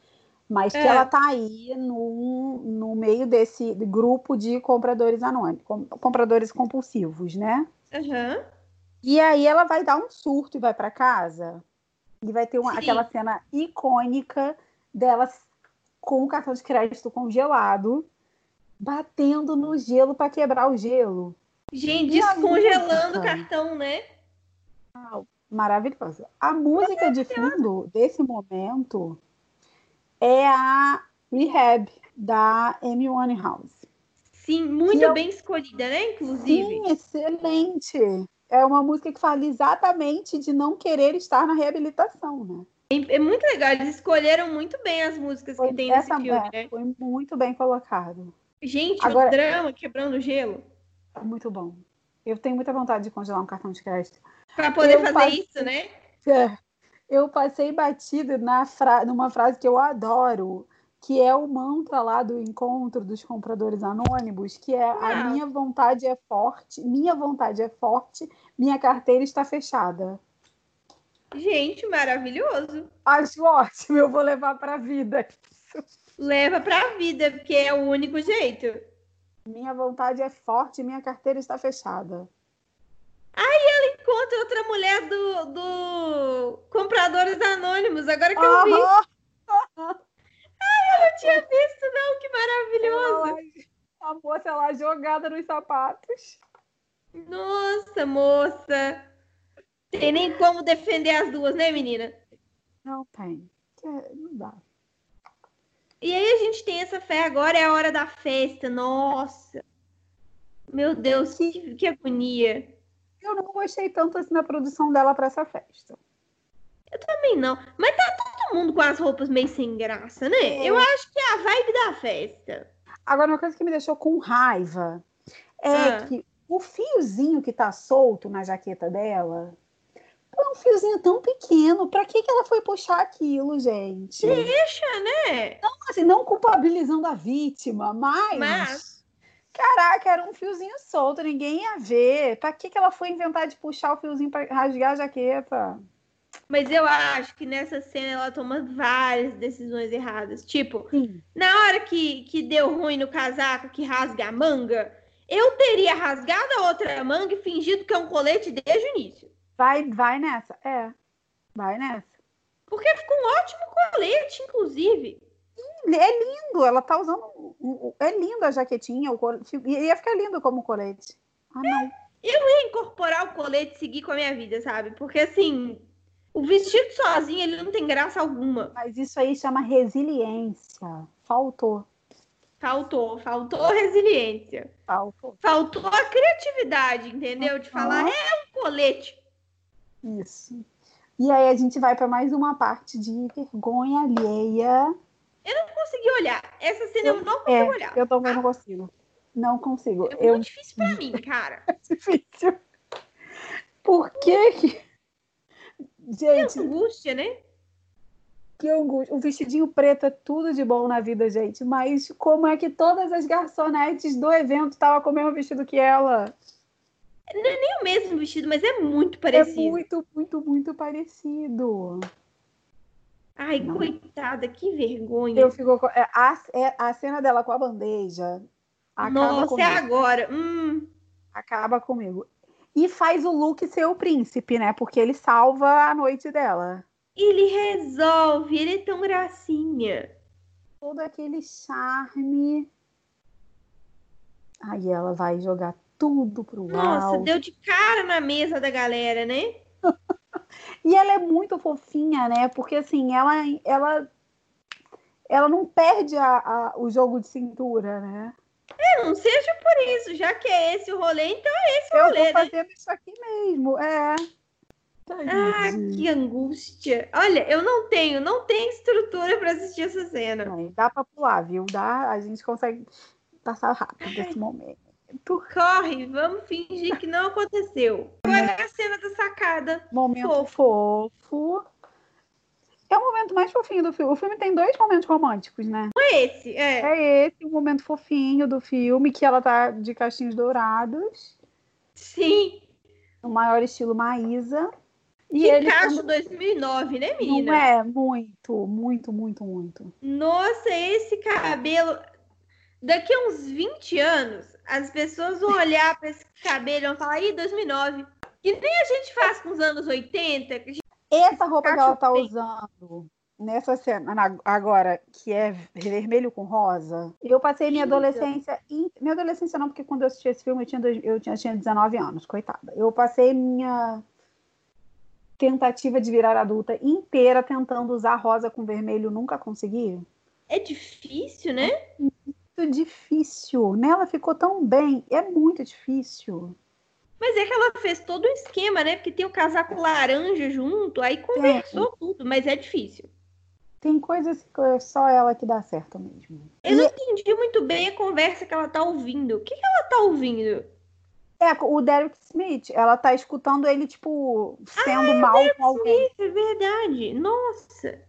mas que É. ela tá aí no, no meio desse grupo de compradores anônimos, com- compradores compulsivos, né? Aham. E aí ela vai dar um surto e vai para casa. E vai ter uma- aquela cena icônica dela com o cartão de crédito congelado, batendo no gelo para quebrar o gelo. Gente, E descongelando o cartão, né? Maravilhosa. A música de fundo desse momento é a Rehab da Amy Winehouse. Sim, muito Que eu- bem escolhida, né? Inclusive. Sim, excelente. É uma música que fala exatamente de não querer estar na reabilitação, né? É muito legal. Eles escolheram muito bem as músicas Foi, que tem nesse filme, é, né? foi muito bem colocado. Gente, Agora- o drama quebrando gelo. Muito bom. Eu tenho muita vontade de congelar um cartão de crédito. Pra poder Eu fazer passei- isso, né? É, eu passei batido na fra... numa frase que eu adoro, que é o mantra lá do encontro dos compradores anônimos, que é a Ah. minha vontade é forte, minha vontade é forte, minha carteira está fechada. Gente, maravilhoso. Acho ótimo, eu vou levar para a vida. Leva pra vida, porque é o único jeito. Minha vontade é forte, minha carteira está fechada. Encontra outra mulher do, do Compradores Anônimos, agora que eu vi. Eu não tinha visto, não, que maravilhoso. A moça lá jogada nos sapatos. Nossa, moça. Tem nem como defender as duas, né, menina? Não tem. Que- Não dá. E aí a gente tem essa fé agora, é a hora da festa. Nossa. Meu Deus, que, que agonia. Eu não gostei tanto assim da produção dela para essa festa. Também não. Mas tá todo mundo com as roupas meio sem graça, né? É. Eu acho que é a vibe da festa. Agora, uma coisa que me deixou com raiva é Ah. que o fiozinho que tá solto na jaqueta dela é um fiozinho tão pequeno. Pra que, que ela foi puxar aquilo, gente? Deixa, né? Assim, não culpabilizando a vítima, mas. Mas- Caraca, era um fiozinho solto, ninguém ia ver. Pra que, que ela foi inventar de puxar o fiozinho pra rasgar a jaqueta? Mas eu acho que nessa cena ela toma várias decisões erradas. Tipo, Sim. na hora que, que deu ruim no casaco, que rasga a manga, eu teria rasgado a outra manga e fingido que é um colete desde o início. Vai, vai nessa. É. Vai nessa. Porque ficou um ótimo colete, inclusive. É lindo, ela tá usando. É lindo a jaquetinha, o colete. Ia ficar lindo como colete. Ah, não. Incorporar o colete e seguir com a minha vida, sabe? Porque assim, o vestido sozinho ele não tem graça alguma. Mas isso aí chama resiliência. Faltou. Faltou, faltou resiliência. Faltou. Faltou a criatividade, entendeu? De falar, é um colete. Isso. E aí a gente vai para mais uma parte de vergonha alheia. Não consegui olhar. Essa cena eu, não consigo É, olhar. eu também não consigo. Não consigo. É Eu muito difícil pra mim, cara. difícil. Por que que. Gente, Angústia, né? que angústia. O vestidinho preto é tudo de bom na vida, gente. Mas como é que todas as garçonetes do evento estavam com o mesmo vestido que ela? É o mesmo vestido, mas é muito É parecido. muito, muito, muito parecido. Ai, Não. coitada, que vergonha. Eu fico com- é, a, é- a cena dela com a bandeja Nossa, é agora. Hum, Acaba comigo. E faz o Luke ser o príncipe, né? Porque ele salva a noite dela. ele resolve, ele é tão gracinha. Todo aquele charme. Aí ela vai jogar tudo pro Nossa, alto. deu de cara na mesa da galera, né? E ela é muito fofinha, né? Porque assim, ela, ela, ela não perde a- a- o jogo de cintura, né? É, não seja por isso, já que é esse o rolê, então é esse o Eu rolê, tô né? fazendo isso aqui mesmo. É. Ah, que angústia. Olha, eu não tenho, não tenho estrutura para assistir essa cena. Não, dá para pular, viu? Dá, a gente consegue passar rápido esse momento. Corre, vamos fingir que não aconteceu. Agora é a cena da sacada. Momento fofo. fofo. É o momento mais fofinho do filme. O filme tem dois momentos românticos, né? Não é esse, é. É esse o momento fofinho do filme, que ela tá de castinhos dourados. Sim. No maior estilo Maísa. E que ele cacho quando... 2009, né, menina? Não é? Muito, muito, muito, muito. Nossa, esse cabelo... Daqui a uns 20 anos, as pessoas vão olhar para esse cabelo e vão falar, ih, 2009. Que nem a gente faz com os anos 80. Essa roupa que ela tá bem. usando nessa cena agora, que é vermelho com rosa, eu passei minha adolescência. Minha adolescência não, porque quando eu assisti esse filme eu tinha, eu tinha, tinha 19 anos, coitada. Eu passei minha tentativa de virar adulta inteira tentando usar rosa com vermelho, nunca consegui. É difícil, né? É muito difícil. Nela ficou tão bem. É muito difícil. Mas é que ela fez todo um esquema, né? Porque tem o casaco laranja junto, aí conversou é. tudo, mas é difícil. Tem coisas que é só ela que dá certo mesmo. Eu e... não entendi muito bem a conversa que ela tá ouvindo. O que, que ela tá ouvindo? É, o Derek Smith, ela tá escutando ele, tipo, sendo ah, é mal com alguém. Smith, é verdade. Nossa.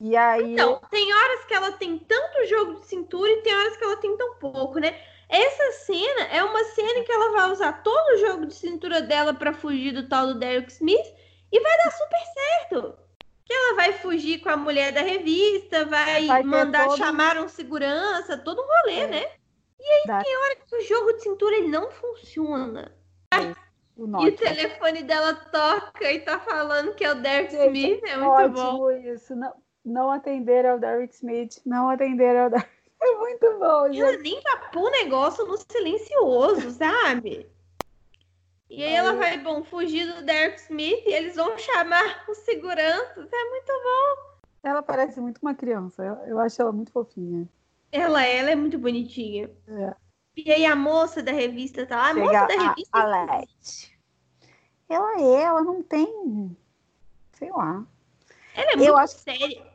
E aí. Então, tem horas que ela tem tanto jogo de cintura e tem horas que ela tem tão pouco, né? Essa cena é uma cena em que ela vai usar todo o jogo de cintura dela para fugir do tal do Derek Smith e vai dar super certo. Que ela vai fugir com a mulher da revista, vai, vai mandar todo... chamar um segurança, todo um rolê, é. né? E aí Dá. tem hora que o jogo de cintura ele não funciona. É. O e o telefone dela toca e tá falando que é o Derek Gente, Smith, é muito bom. isso. Não, não atender ao Derek Smith, não atender ao Derek é muito bom, gente. Ela nem tapou o negócio no silencioso, sabe? E aí ela vai, bom, fugir do Derek Smith e eles vão chamar os seguranças. É muito bom. Ela parece muito uma criança. Eu, eu acho ela muito fofinha. Ela, ela é muito bonitinha. É. E aí a moça da revista tá lá. A moça da revista. A, a Leti. Ela é, ela não tem. Sei lá. Ela é muito eu acho... séria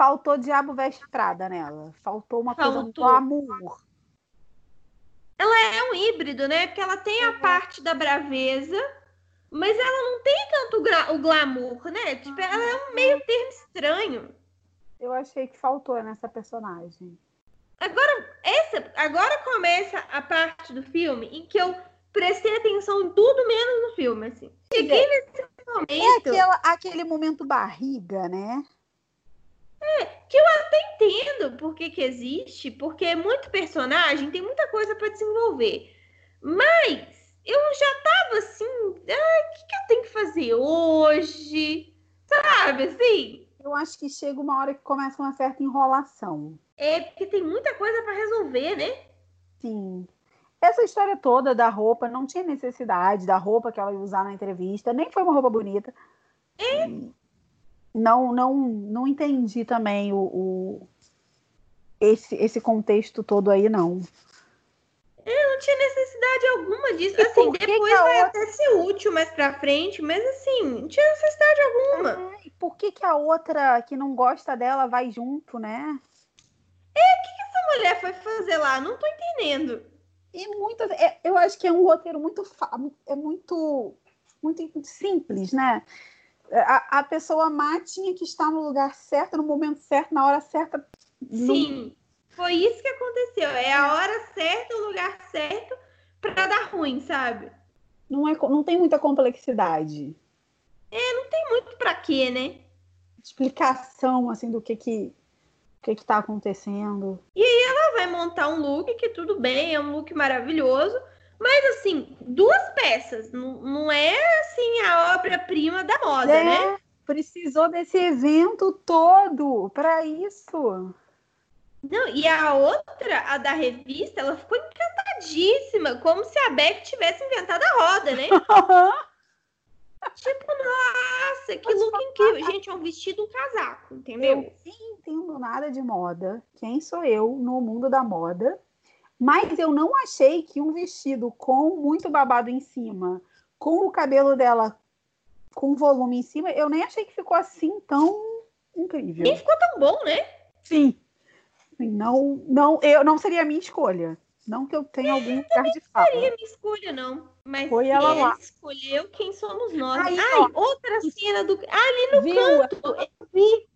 faltou Diabo Veste Prada nela. Faltou uma faltou. coisa do amor. Ela é um híbrido, né? Porque ela tem a parte da braveza, mas ela não tem tanto o glamour, né? Tipo, ela é um meio termo estranho. Eu achei que faltou nessa personagem. Agora, essa, agora começa a parte do filme em que eu prestei atenção em tudo menos no filme, assim. Cheguei nesse momento. É aquela, aquele momento barriga, né? É, que eu até entendo por que, que existe, porque é muito personagem, tem muita coisa para desenvolver. Mas eu já tava assim, ah, o que, que eu tenho que fazer hoje? Sabe assim? Eu acho que chega uma hora que começa uma certa enrolação. É, porque tem muita coisa para resolver, né? Sim. Essa história toda da roupa não tinha necessidade da roupa que ela ia usar na entrevista, nem foi uma roupa bonita. É não não não entendi também o, o, esse esse contexto todo aí não. É, não tinha necessidade alguma disso. E assim depois vai outra... até ser útil mais para frente mas assim não tinha necessidade alguma. É, e por que que a outra que não gosta dela vai junto né? É o que, que essa mulher foi fazer lá? Não tô entendendo. E muito é, eu acho que é um roteiro muito é muito muito simples né a, a pessoa má tinha que estar no lugar certo, no momento certo, na hora certa. Sim, foi isso que aconteceu. É a hora certa, o lugar certo para dar ruim, sabe? Não, é, não tem muita complexidade. É, não tem muito para quê, né? Explicação, assim, do que que, o que que tá acontecendo. E aí ela vai montar um look que tudo bem, é um look maravilhoso, mas, assim, duas peças. Não, não é, assim, a obra-prima da moda, é, né? Precisou desse evento todo para isso. Não, e a outra, a da revista, ela ficou encantadíssima, como se a Beck tivesse inventado a roda, né? tipo, nossa, que look incrível. Gente, é um vestido, um casaco, entendeu? Eu não entendo nada de moda. Quem sou eu no mundo da moda? Mas eu não achei que um vestido com muito babado em cima, com o cabelo dela com volume em cima, eu nem achei que ficou assim tão incrível. Nem ficou tão bom, né? Sim. Não, não, eu não seria a minha escolha. Não que eu tenha algum lugar de fala. Não seria minha escolha, não. Mas Foi ela lá. escolheu, quem somos nós? Aí, Ai, ó. outra cena do. Ali no Viu? canto, eu vi.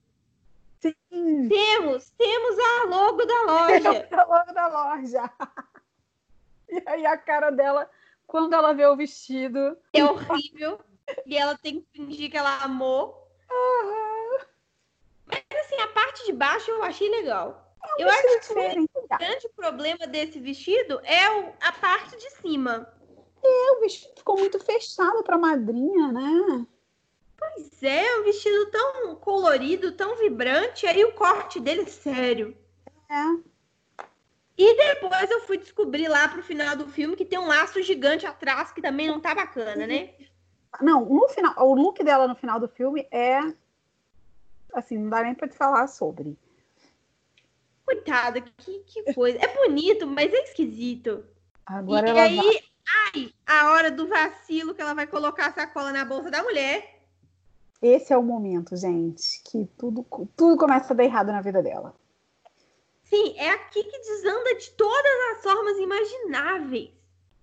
Sim. Temos, temos a logo da loja. É logo da loja. E aí a cara dela, quando ela vê o vestido. É horrível. e ela tem que fingir que ela amou. Mas assim, a parte de baixo eu achei legal. Eu acho que o grande problema desse vestido é o- a parte de cima. O vestido ficou muito fechado pra madrinha, né? Pois é, um vestido tão colorido, tão vibrante, aí o corte dele, sério. É. E depois eu fui descobrir lá pro final do filme que tem um laço gigante atrás que também não tá bacana, né? Não, no final, o look dela no final do filme é assim, não dá nem pra te falar sobre. Coitada, que, que coisa. É bonito, mas é esquisito. Agora e ela aí, vai. ai, a hora do vacilo que ela vai colocar a sacola na bolsa da mulher. Esse é o momento, gente, que tudo, tudo começa a dar errado na vida dela. Sim, é aqui que desanda de todas as formas imagináveis.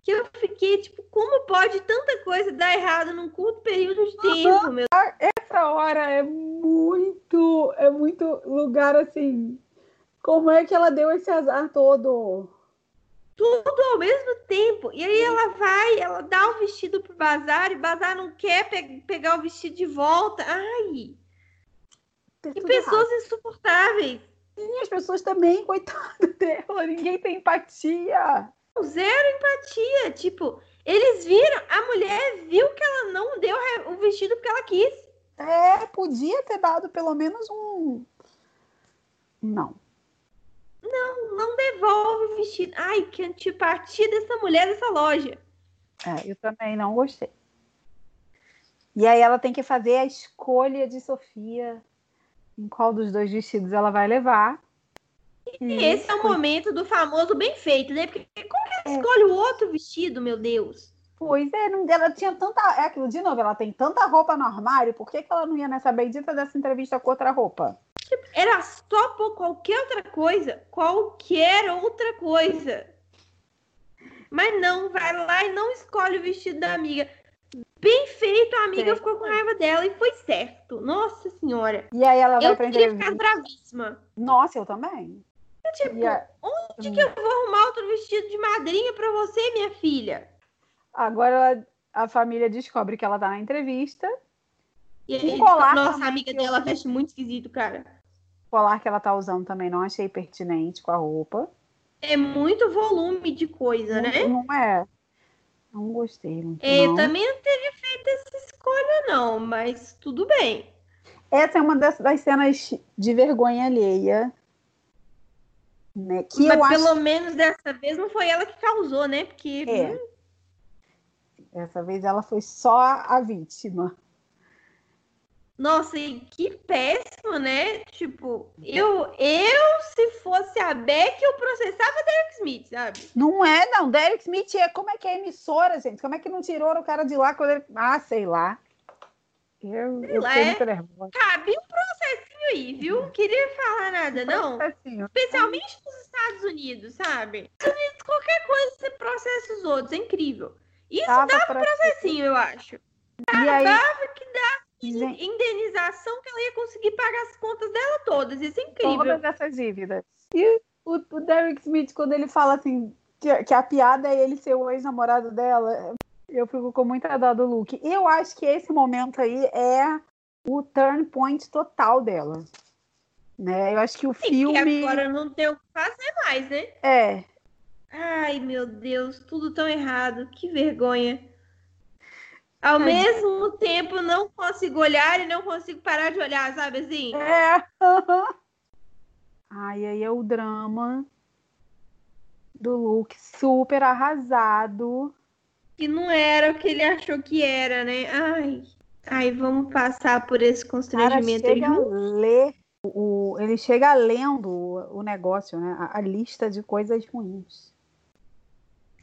Que eu fiquei, tipo, como pode tanta coisa dar errado num curto período de tempo, meu Essa hora é muito, é muito lugar assim. Como é que ela deu esse azar todo? Tudo ao mesmo tempo. E aí ela vai, ela dá o vestido pro bazar e o bazar não quer pe- pegar o vestido de volta. Ai, Tá que tudo pessoas errado. insuportáveis. E as pessoas também, coitada dela, ninguém tem empatia. Zero empatia. Tipo, eles viram, a mulher viu que ela não deu o vestido porque ela quis. É, podia ter dado pelo menos um. Não. Não, não devolve o vestido. Ai, que antipatia dessa mulher dessa loja. É, eu também não gostei. E aí ela tem que fazer a escolha de Sofia em qual dos dois vestidos ela vai levar. E esse é o momento do famoso bem feito, né? Porque como que ela É. escolhe o outro vestido, meu Deus? Pois é, não, ela tinha tanta. É aquilo de novo, ela tem tanta roupa no armário, por que, que ela não ia nessa bendita dessa entrevista com outra roupa? Era só por qualquer outra coisa, qualquer outra coisa. Mas não, vai lá e não escolhe o vestido da amiga. Bem feito, a amiga Certo. ficou com raiva dela e foi certo. Nossa senhora. E aí ela vai Eu pra entrevista. ficado bravíssima. Nossa, eu também. Tipo, onde que eu vou arrumar outro vestido de madrinha pra você, minha filha? Agora a família descobre que ela tá na entrevista. E Um colar nossa, amiga eu- dela veste muito esquisito, cara. Colar que ela tá usando também não achei pertinente com a roupa. É muito volume de coisa, né? Não, é. Não gostei muito. É, Eu não. também não teria feito essa escolha, não, mas tudo bem. Essa é uma das, das cenas de vergonha alheia. Né? Que mas eu acho pelo menos dessa vez não foi ela que causou, né? Porque É. hum, Dessa vez ela foi só a vítima. Nossa, e que péssimo, né? Tipo, eu, eu se fosse a Beck, eu processava Derek Smith, sabe? Não é, não. Derek Smith é como é que é emissora, gente? Como é que não tirou o cara de lá quando ele. Ah, sei lá. Eu, eu lá, é. muito nervosa. Cabe um processinho aí, viu? Não queria falar nada, não. Especialmente nos Estados Unidos, sabe? Nos Estados Unidos, qualquer coisa você processa os outros, é incrível. Isso Tava dá pra- processinho, eu acho. E aí, Dava que dá indenização que ela ia conseguir pagar as contas dela todas. Isso é incrível. todas essas dívidas. E o, o Derek Smith, quando ele fala assim, que, que a piada é ele ser o ex-namorado dela, eu fico com muita dó do Luke. Eu acho que esse momento aí é o turn point total dela. Né? Eu acho que o Sim, filme. porque agora não tem o que fazer mais, né? É, Ai, meu Deus, tudo tão errado. Que vergonha. Ao Ai. mesmo tempo, não consigo olhar e não consigo parar de olhar, sabe assim? É. Ai, aí é o drama do Luke super arrasado. Que não era o que ele achou que era, né? Ai. Ai, vamos passar por esse cara constrangimento aí. chega junto. ler, o, ele chega lendo o, o negócio, né? A, a lista de coisas ruins.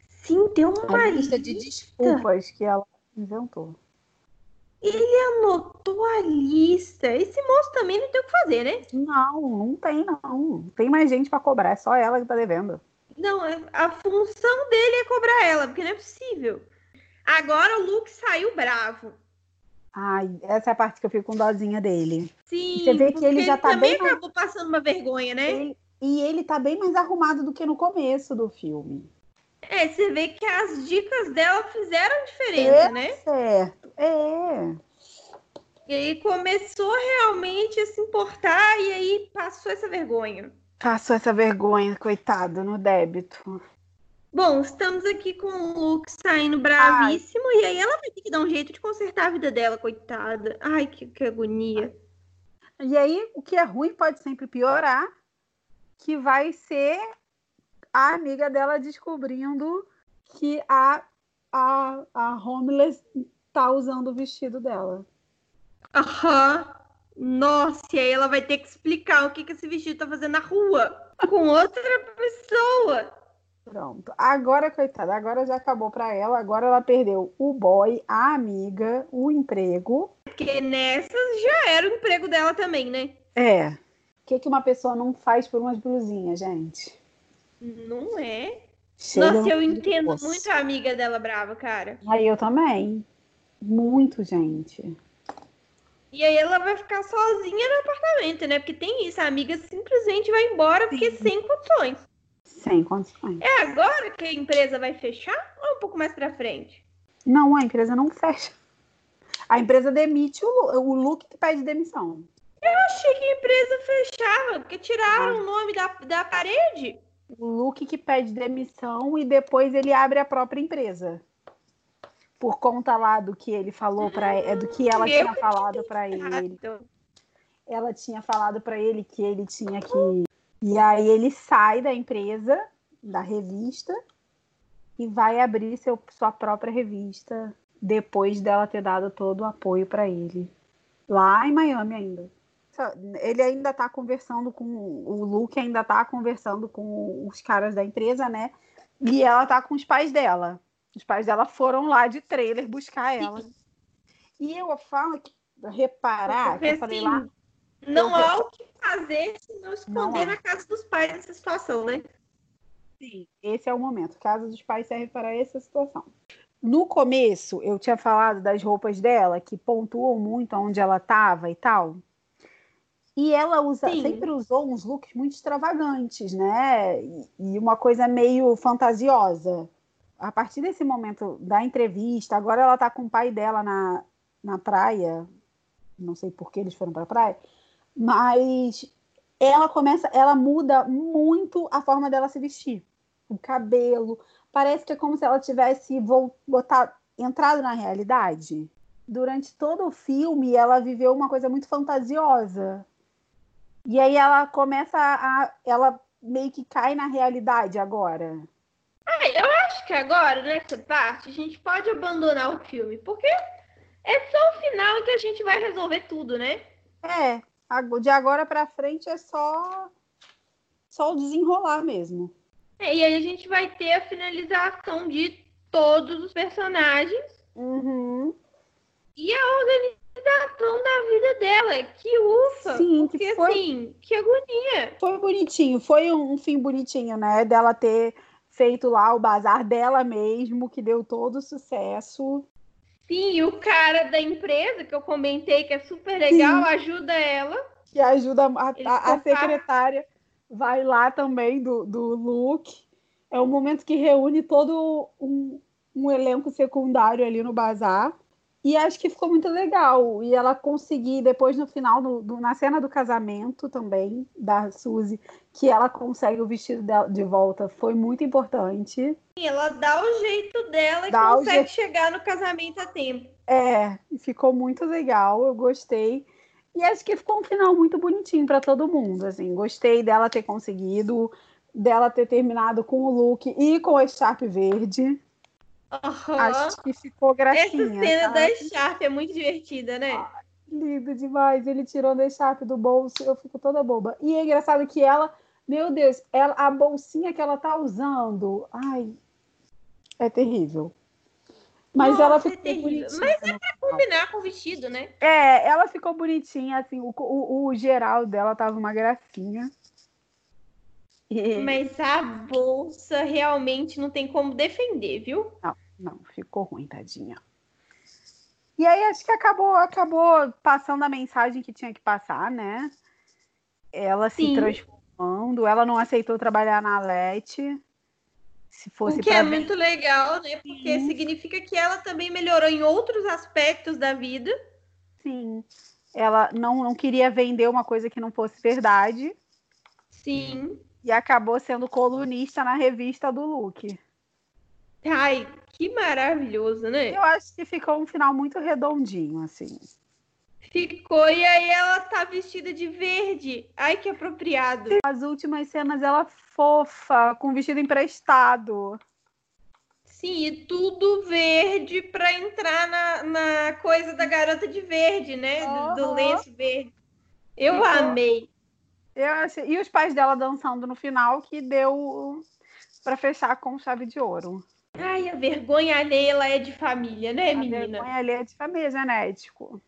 Sim, tem uma A lista de desculpas que ela inventou. Ele anotou a lista. Esse moço também não tem o que fazer, né? Não, não tem, não. Não tem mais gente para cobrar, é só ela que tá devendo. Não, é, a função dele é cobrar ela, porque não é possível. Agora o Luke saiu bravo. Ai, essa é a parte que eu fico com dozinha dele. Sim, Você vê que ele já tá também bem mais- acabou passando uma vergonha, né? Ele- e ele tá bem mais arrumado do que no começo do filme. É, você vê que as dicas dela fizeram diferença, né? Certo, é. E aí começou realmente a se importar e aí passou essa vergonha. Passou essa vergonha, coitado, no débito. Bom, estamos aqui com o Luke saindo bravíssimo e aí ela vai ter que dar um jeito de consertar a vida dela, coitada. Ai, que, que agonia. E aí, o que é ruim pode sempre piorar, que vai ser a amiga dela descobrindo que a, a, a homeless tá usando o vestido dela. Aham. Nossa, e aí ela vai ter que explicar o que, que esse vestido tá fazendo na rua com outra pessoa. Pronto. Agora, coitada, agora já acabou pra ela. Agora ela perdeu o boy, a amiga, o emprego. Porque nessas já era o emprego dela também, né? É. O que, que uma pessoa não faz por umas blusinhas, gente? Não é? Chega Nossa, no eu entendo poço. muito a amiga dela brava, cara. Aí eu também. Muito, gente. E aí ela vai ficar sozinha no apartamento, né? Porque tem isso, a amiga simplesmente vai embora porque sem condições. Sem condições. É agora que a empresa vai fechar ou um pouco mais pra frente? Não, a empresa não fecha. A empresa demite o, o Luke que pede demissão. Eu achei que a empresa fechava, porque tiraram o nome da, da parede. O Luke que pede demissão e depois ele abre a própria empresa. Por conta lá do que ele falou para é do que ela tinha falado para ele. Ela tinha falado para ele que ele tinha que e aí ele sai da empresa, da revista e vai abrir seu, sua própria revista depois dela ter dado todo o apoio para ele. Lá em Miami ainda. Ele ainda tá conversando com. O Luke ainda tá conversando com os caras da empresa, né? E ela tá com os pais dela. Os pais dela foram lá de trailer buscar ela. E eu falo que reparar, que eu falei assim, lá. Não eu- há o que fazer se não Não esconder há. na casa dos pais nessa situação, né? Sim, esse é o momento. Casa dos pais serve para essa situação. No começo, eu tinha falado das roupas dela, que pontuam muito onde ela estava e tal. E ela usa, Sim. sempre usou uns looks muito extravagantes, né? E, uma coisa meio fantasiosa. A partir desse momento da entrevista, agora ela tá com o pai dela na, na praia. Não sei por que eles foram para a praia, mas ela começa, ela muda muito a forma dela se vestir. O cabelo, parece que é como se ela tivesse botar, entrado na realidade. Durante todo o filme, ela viveu uma coisa muito fantasiosa. E aí ela começa a, ela meio que cai na realidade agora. Ah, eu acho que agora, nessa parte, a gente pode abandonar o filme, porque é só o final que a gente vai resolver tudo, né? É, de agora pra frente é só só o desenrolar mesmo. É, e aí a gente vai ter a finalização de todos os personagens Uhum. e a organização da vida dela. Que ufa! Sim, que porque foi- assim, que agonia. Foi bonitinho, foi um, fim bonitinho, né? Dela ter feito lá o bazar dela mesmo, que deu todo o sucesso. Sim, e o cara da empresa, que eu comentei que é super legal, ajuda ela. que ajuda a, a- a secretária vai lá também do, do Luke. É um momento que reúne todo um, um elenco secundário ali no bazar. E acho que ficou muito legal. E ela conseguir, depois no final, do- na cena do casamento também, da Suzy, que ela consegue o vestido dela de volta, foi muito importante. Sim, ela dá o jeito dela e Dá o consegue jeito. chegar no casamento a tempo. É, e ficou muito legal, eu gostei. E acho que ficou um final muito bonitinho para todo mundo, assim. Gostei dela ter conseguido, dela ter terminado com o look e com a Sharp verde. Aham. Acho que ficou Essa gracinha. cena sabe? da Sharp é muito divertida, né? Lindo demais. Ele tirando a Sharp do bolso, eu fico toda boba. E é engraçado que ela, meu Deus, ela, a bolsinha que ela tá usando, ai, é terrível. Mas Nossa, ela é ficou terrível. bonitinha. Mas é pra combinar com o vestido, né? É, ela ficou bonitinha, assim, o, o, o geral dela tava uma gracinha. Mas a bolsa realmente não tem como defender, viu? Não, ficou ruim, tadinha. E aí acho que acabou, acabou passando a mensagem que tinha que passar, né? Ela se Sim. transformando, ela não aceitou trabalhar na Lete. Se fosse o que é muito legal, né? Porque significa que ela também melhorou em outros aspectos da vida. Sim. Ela não, não queria vender uma coisa que não fosse verdade Sim. E acabou sendo colunista na revista do Luke. Ai, que maravilhoso, né? Eu acho que ficou um final muito redondinho, assim. Ficou, e aí ela tá vestida de verde. Ai, que apropriado. As últimas cenas, ela fofa, com vestido emprestado. Sim, e tudo verde pra entrar na, na coisa da garota de verde, né? Do, do Aham. lenço verde. Eu Ficou. amei. Eu achei... E os pais dela dançando no final, que deu para fechar com chave de ouro. Ai, a vergonha alheia ela é de família, né, A menina? vergonha ali é de família, genético.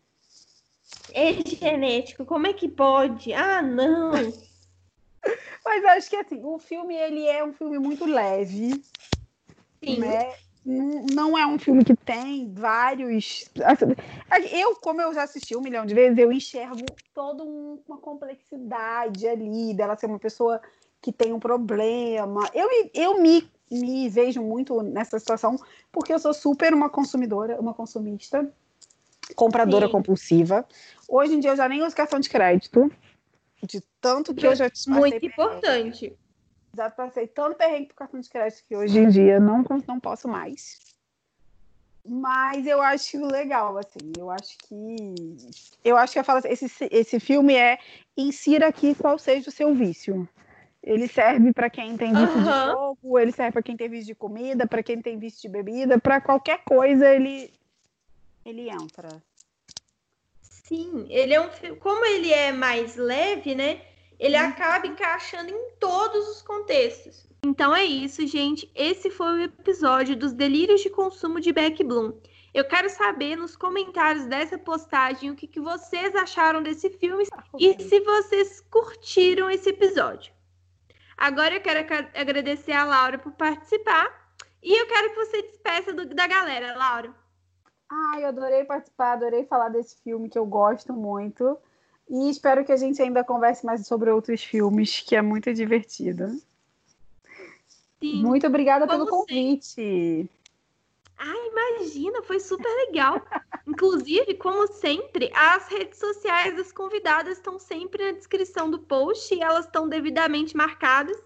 É genético, como é que pode? Ah, não. Mas acho que assim, o filme ele é um filme muito leve, Sim. né? Não é um filme que tem vários. assim, Eu, como eu já assisti um milhão de vezes, eu enxergo toda um- uma complexidade ali dela ser uma pessoa que tem um problema. Eu, me- eu me, me vejo muito nessa situação porque eu sou super uma consumidora, uma consumista, compradora Sim. compulsiva. Hoje em dia eu já nem uso cartão de crédito. De tanto que eu já passei Muito importante. Já passei tanto perrengue pro cartão de crédito que hoje em dia não, não posso mais. Mas eu acho legal, assim. Eu acho que. Eu acho que eu falo assim, esse, esse filme é insira aqui qual seja o seu vício. Ele serve para quem tem vício de Aham. jogo, ele serve para quem tem vício de comida, para quem tem vício de bebida, para qualquer coisa ele ele entra. Sim, ele é um filme. Como ele é mais leve, né? Ele acaba encaixando em todos os contextos. Então é isso, gente. Esse foi o episódio dos delírios de consumo de Beck Bloom. Eu quero saber nos comentários dessa postagem o que, que vocês acharam desse filme e se vocês curtiram esse episódio. Agora eu quero agradecer a Laura por participar e eu quero que você despeça do- da galera, Laura. Ai, eu adorei participar, adorei falar desse filme que eu gosto muito. E espero que a gente ainda converse mais sobre outros filmes, que é muito divertido. Sim. Muito obrigada pelo Como convite. Ah, imagina, foi super legal. Inclusive, como sempre, as redes sociais das convidadas estão sempre na descrição do post e elas estão devidamente marcadas.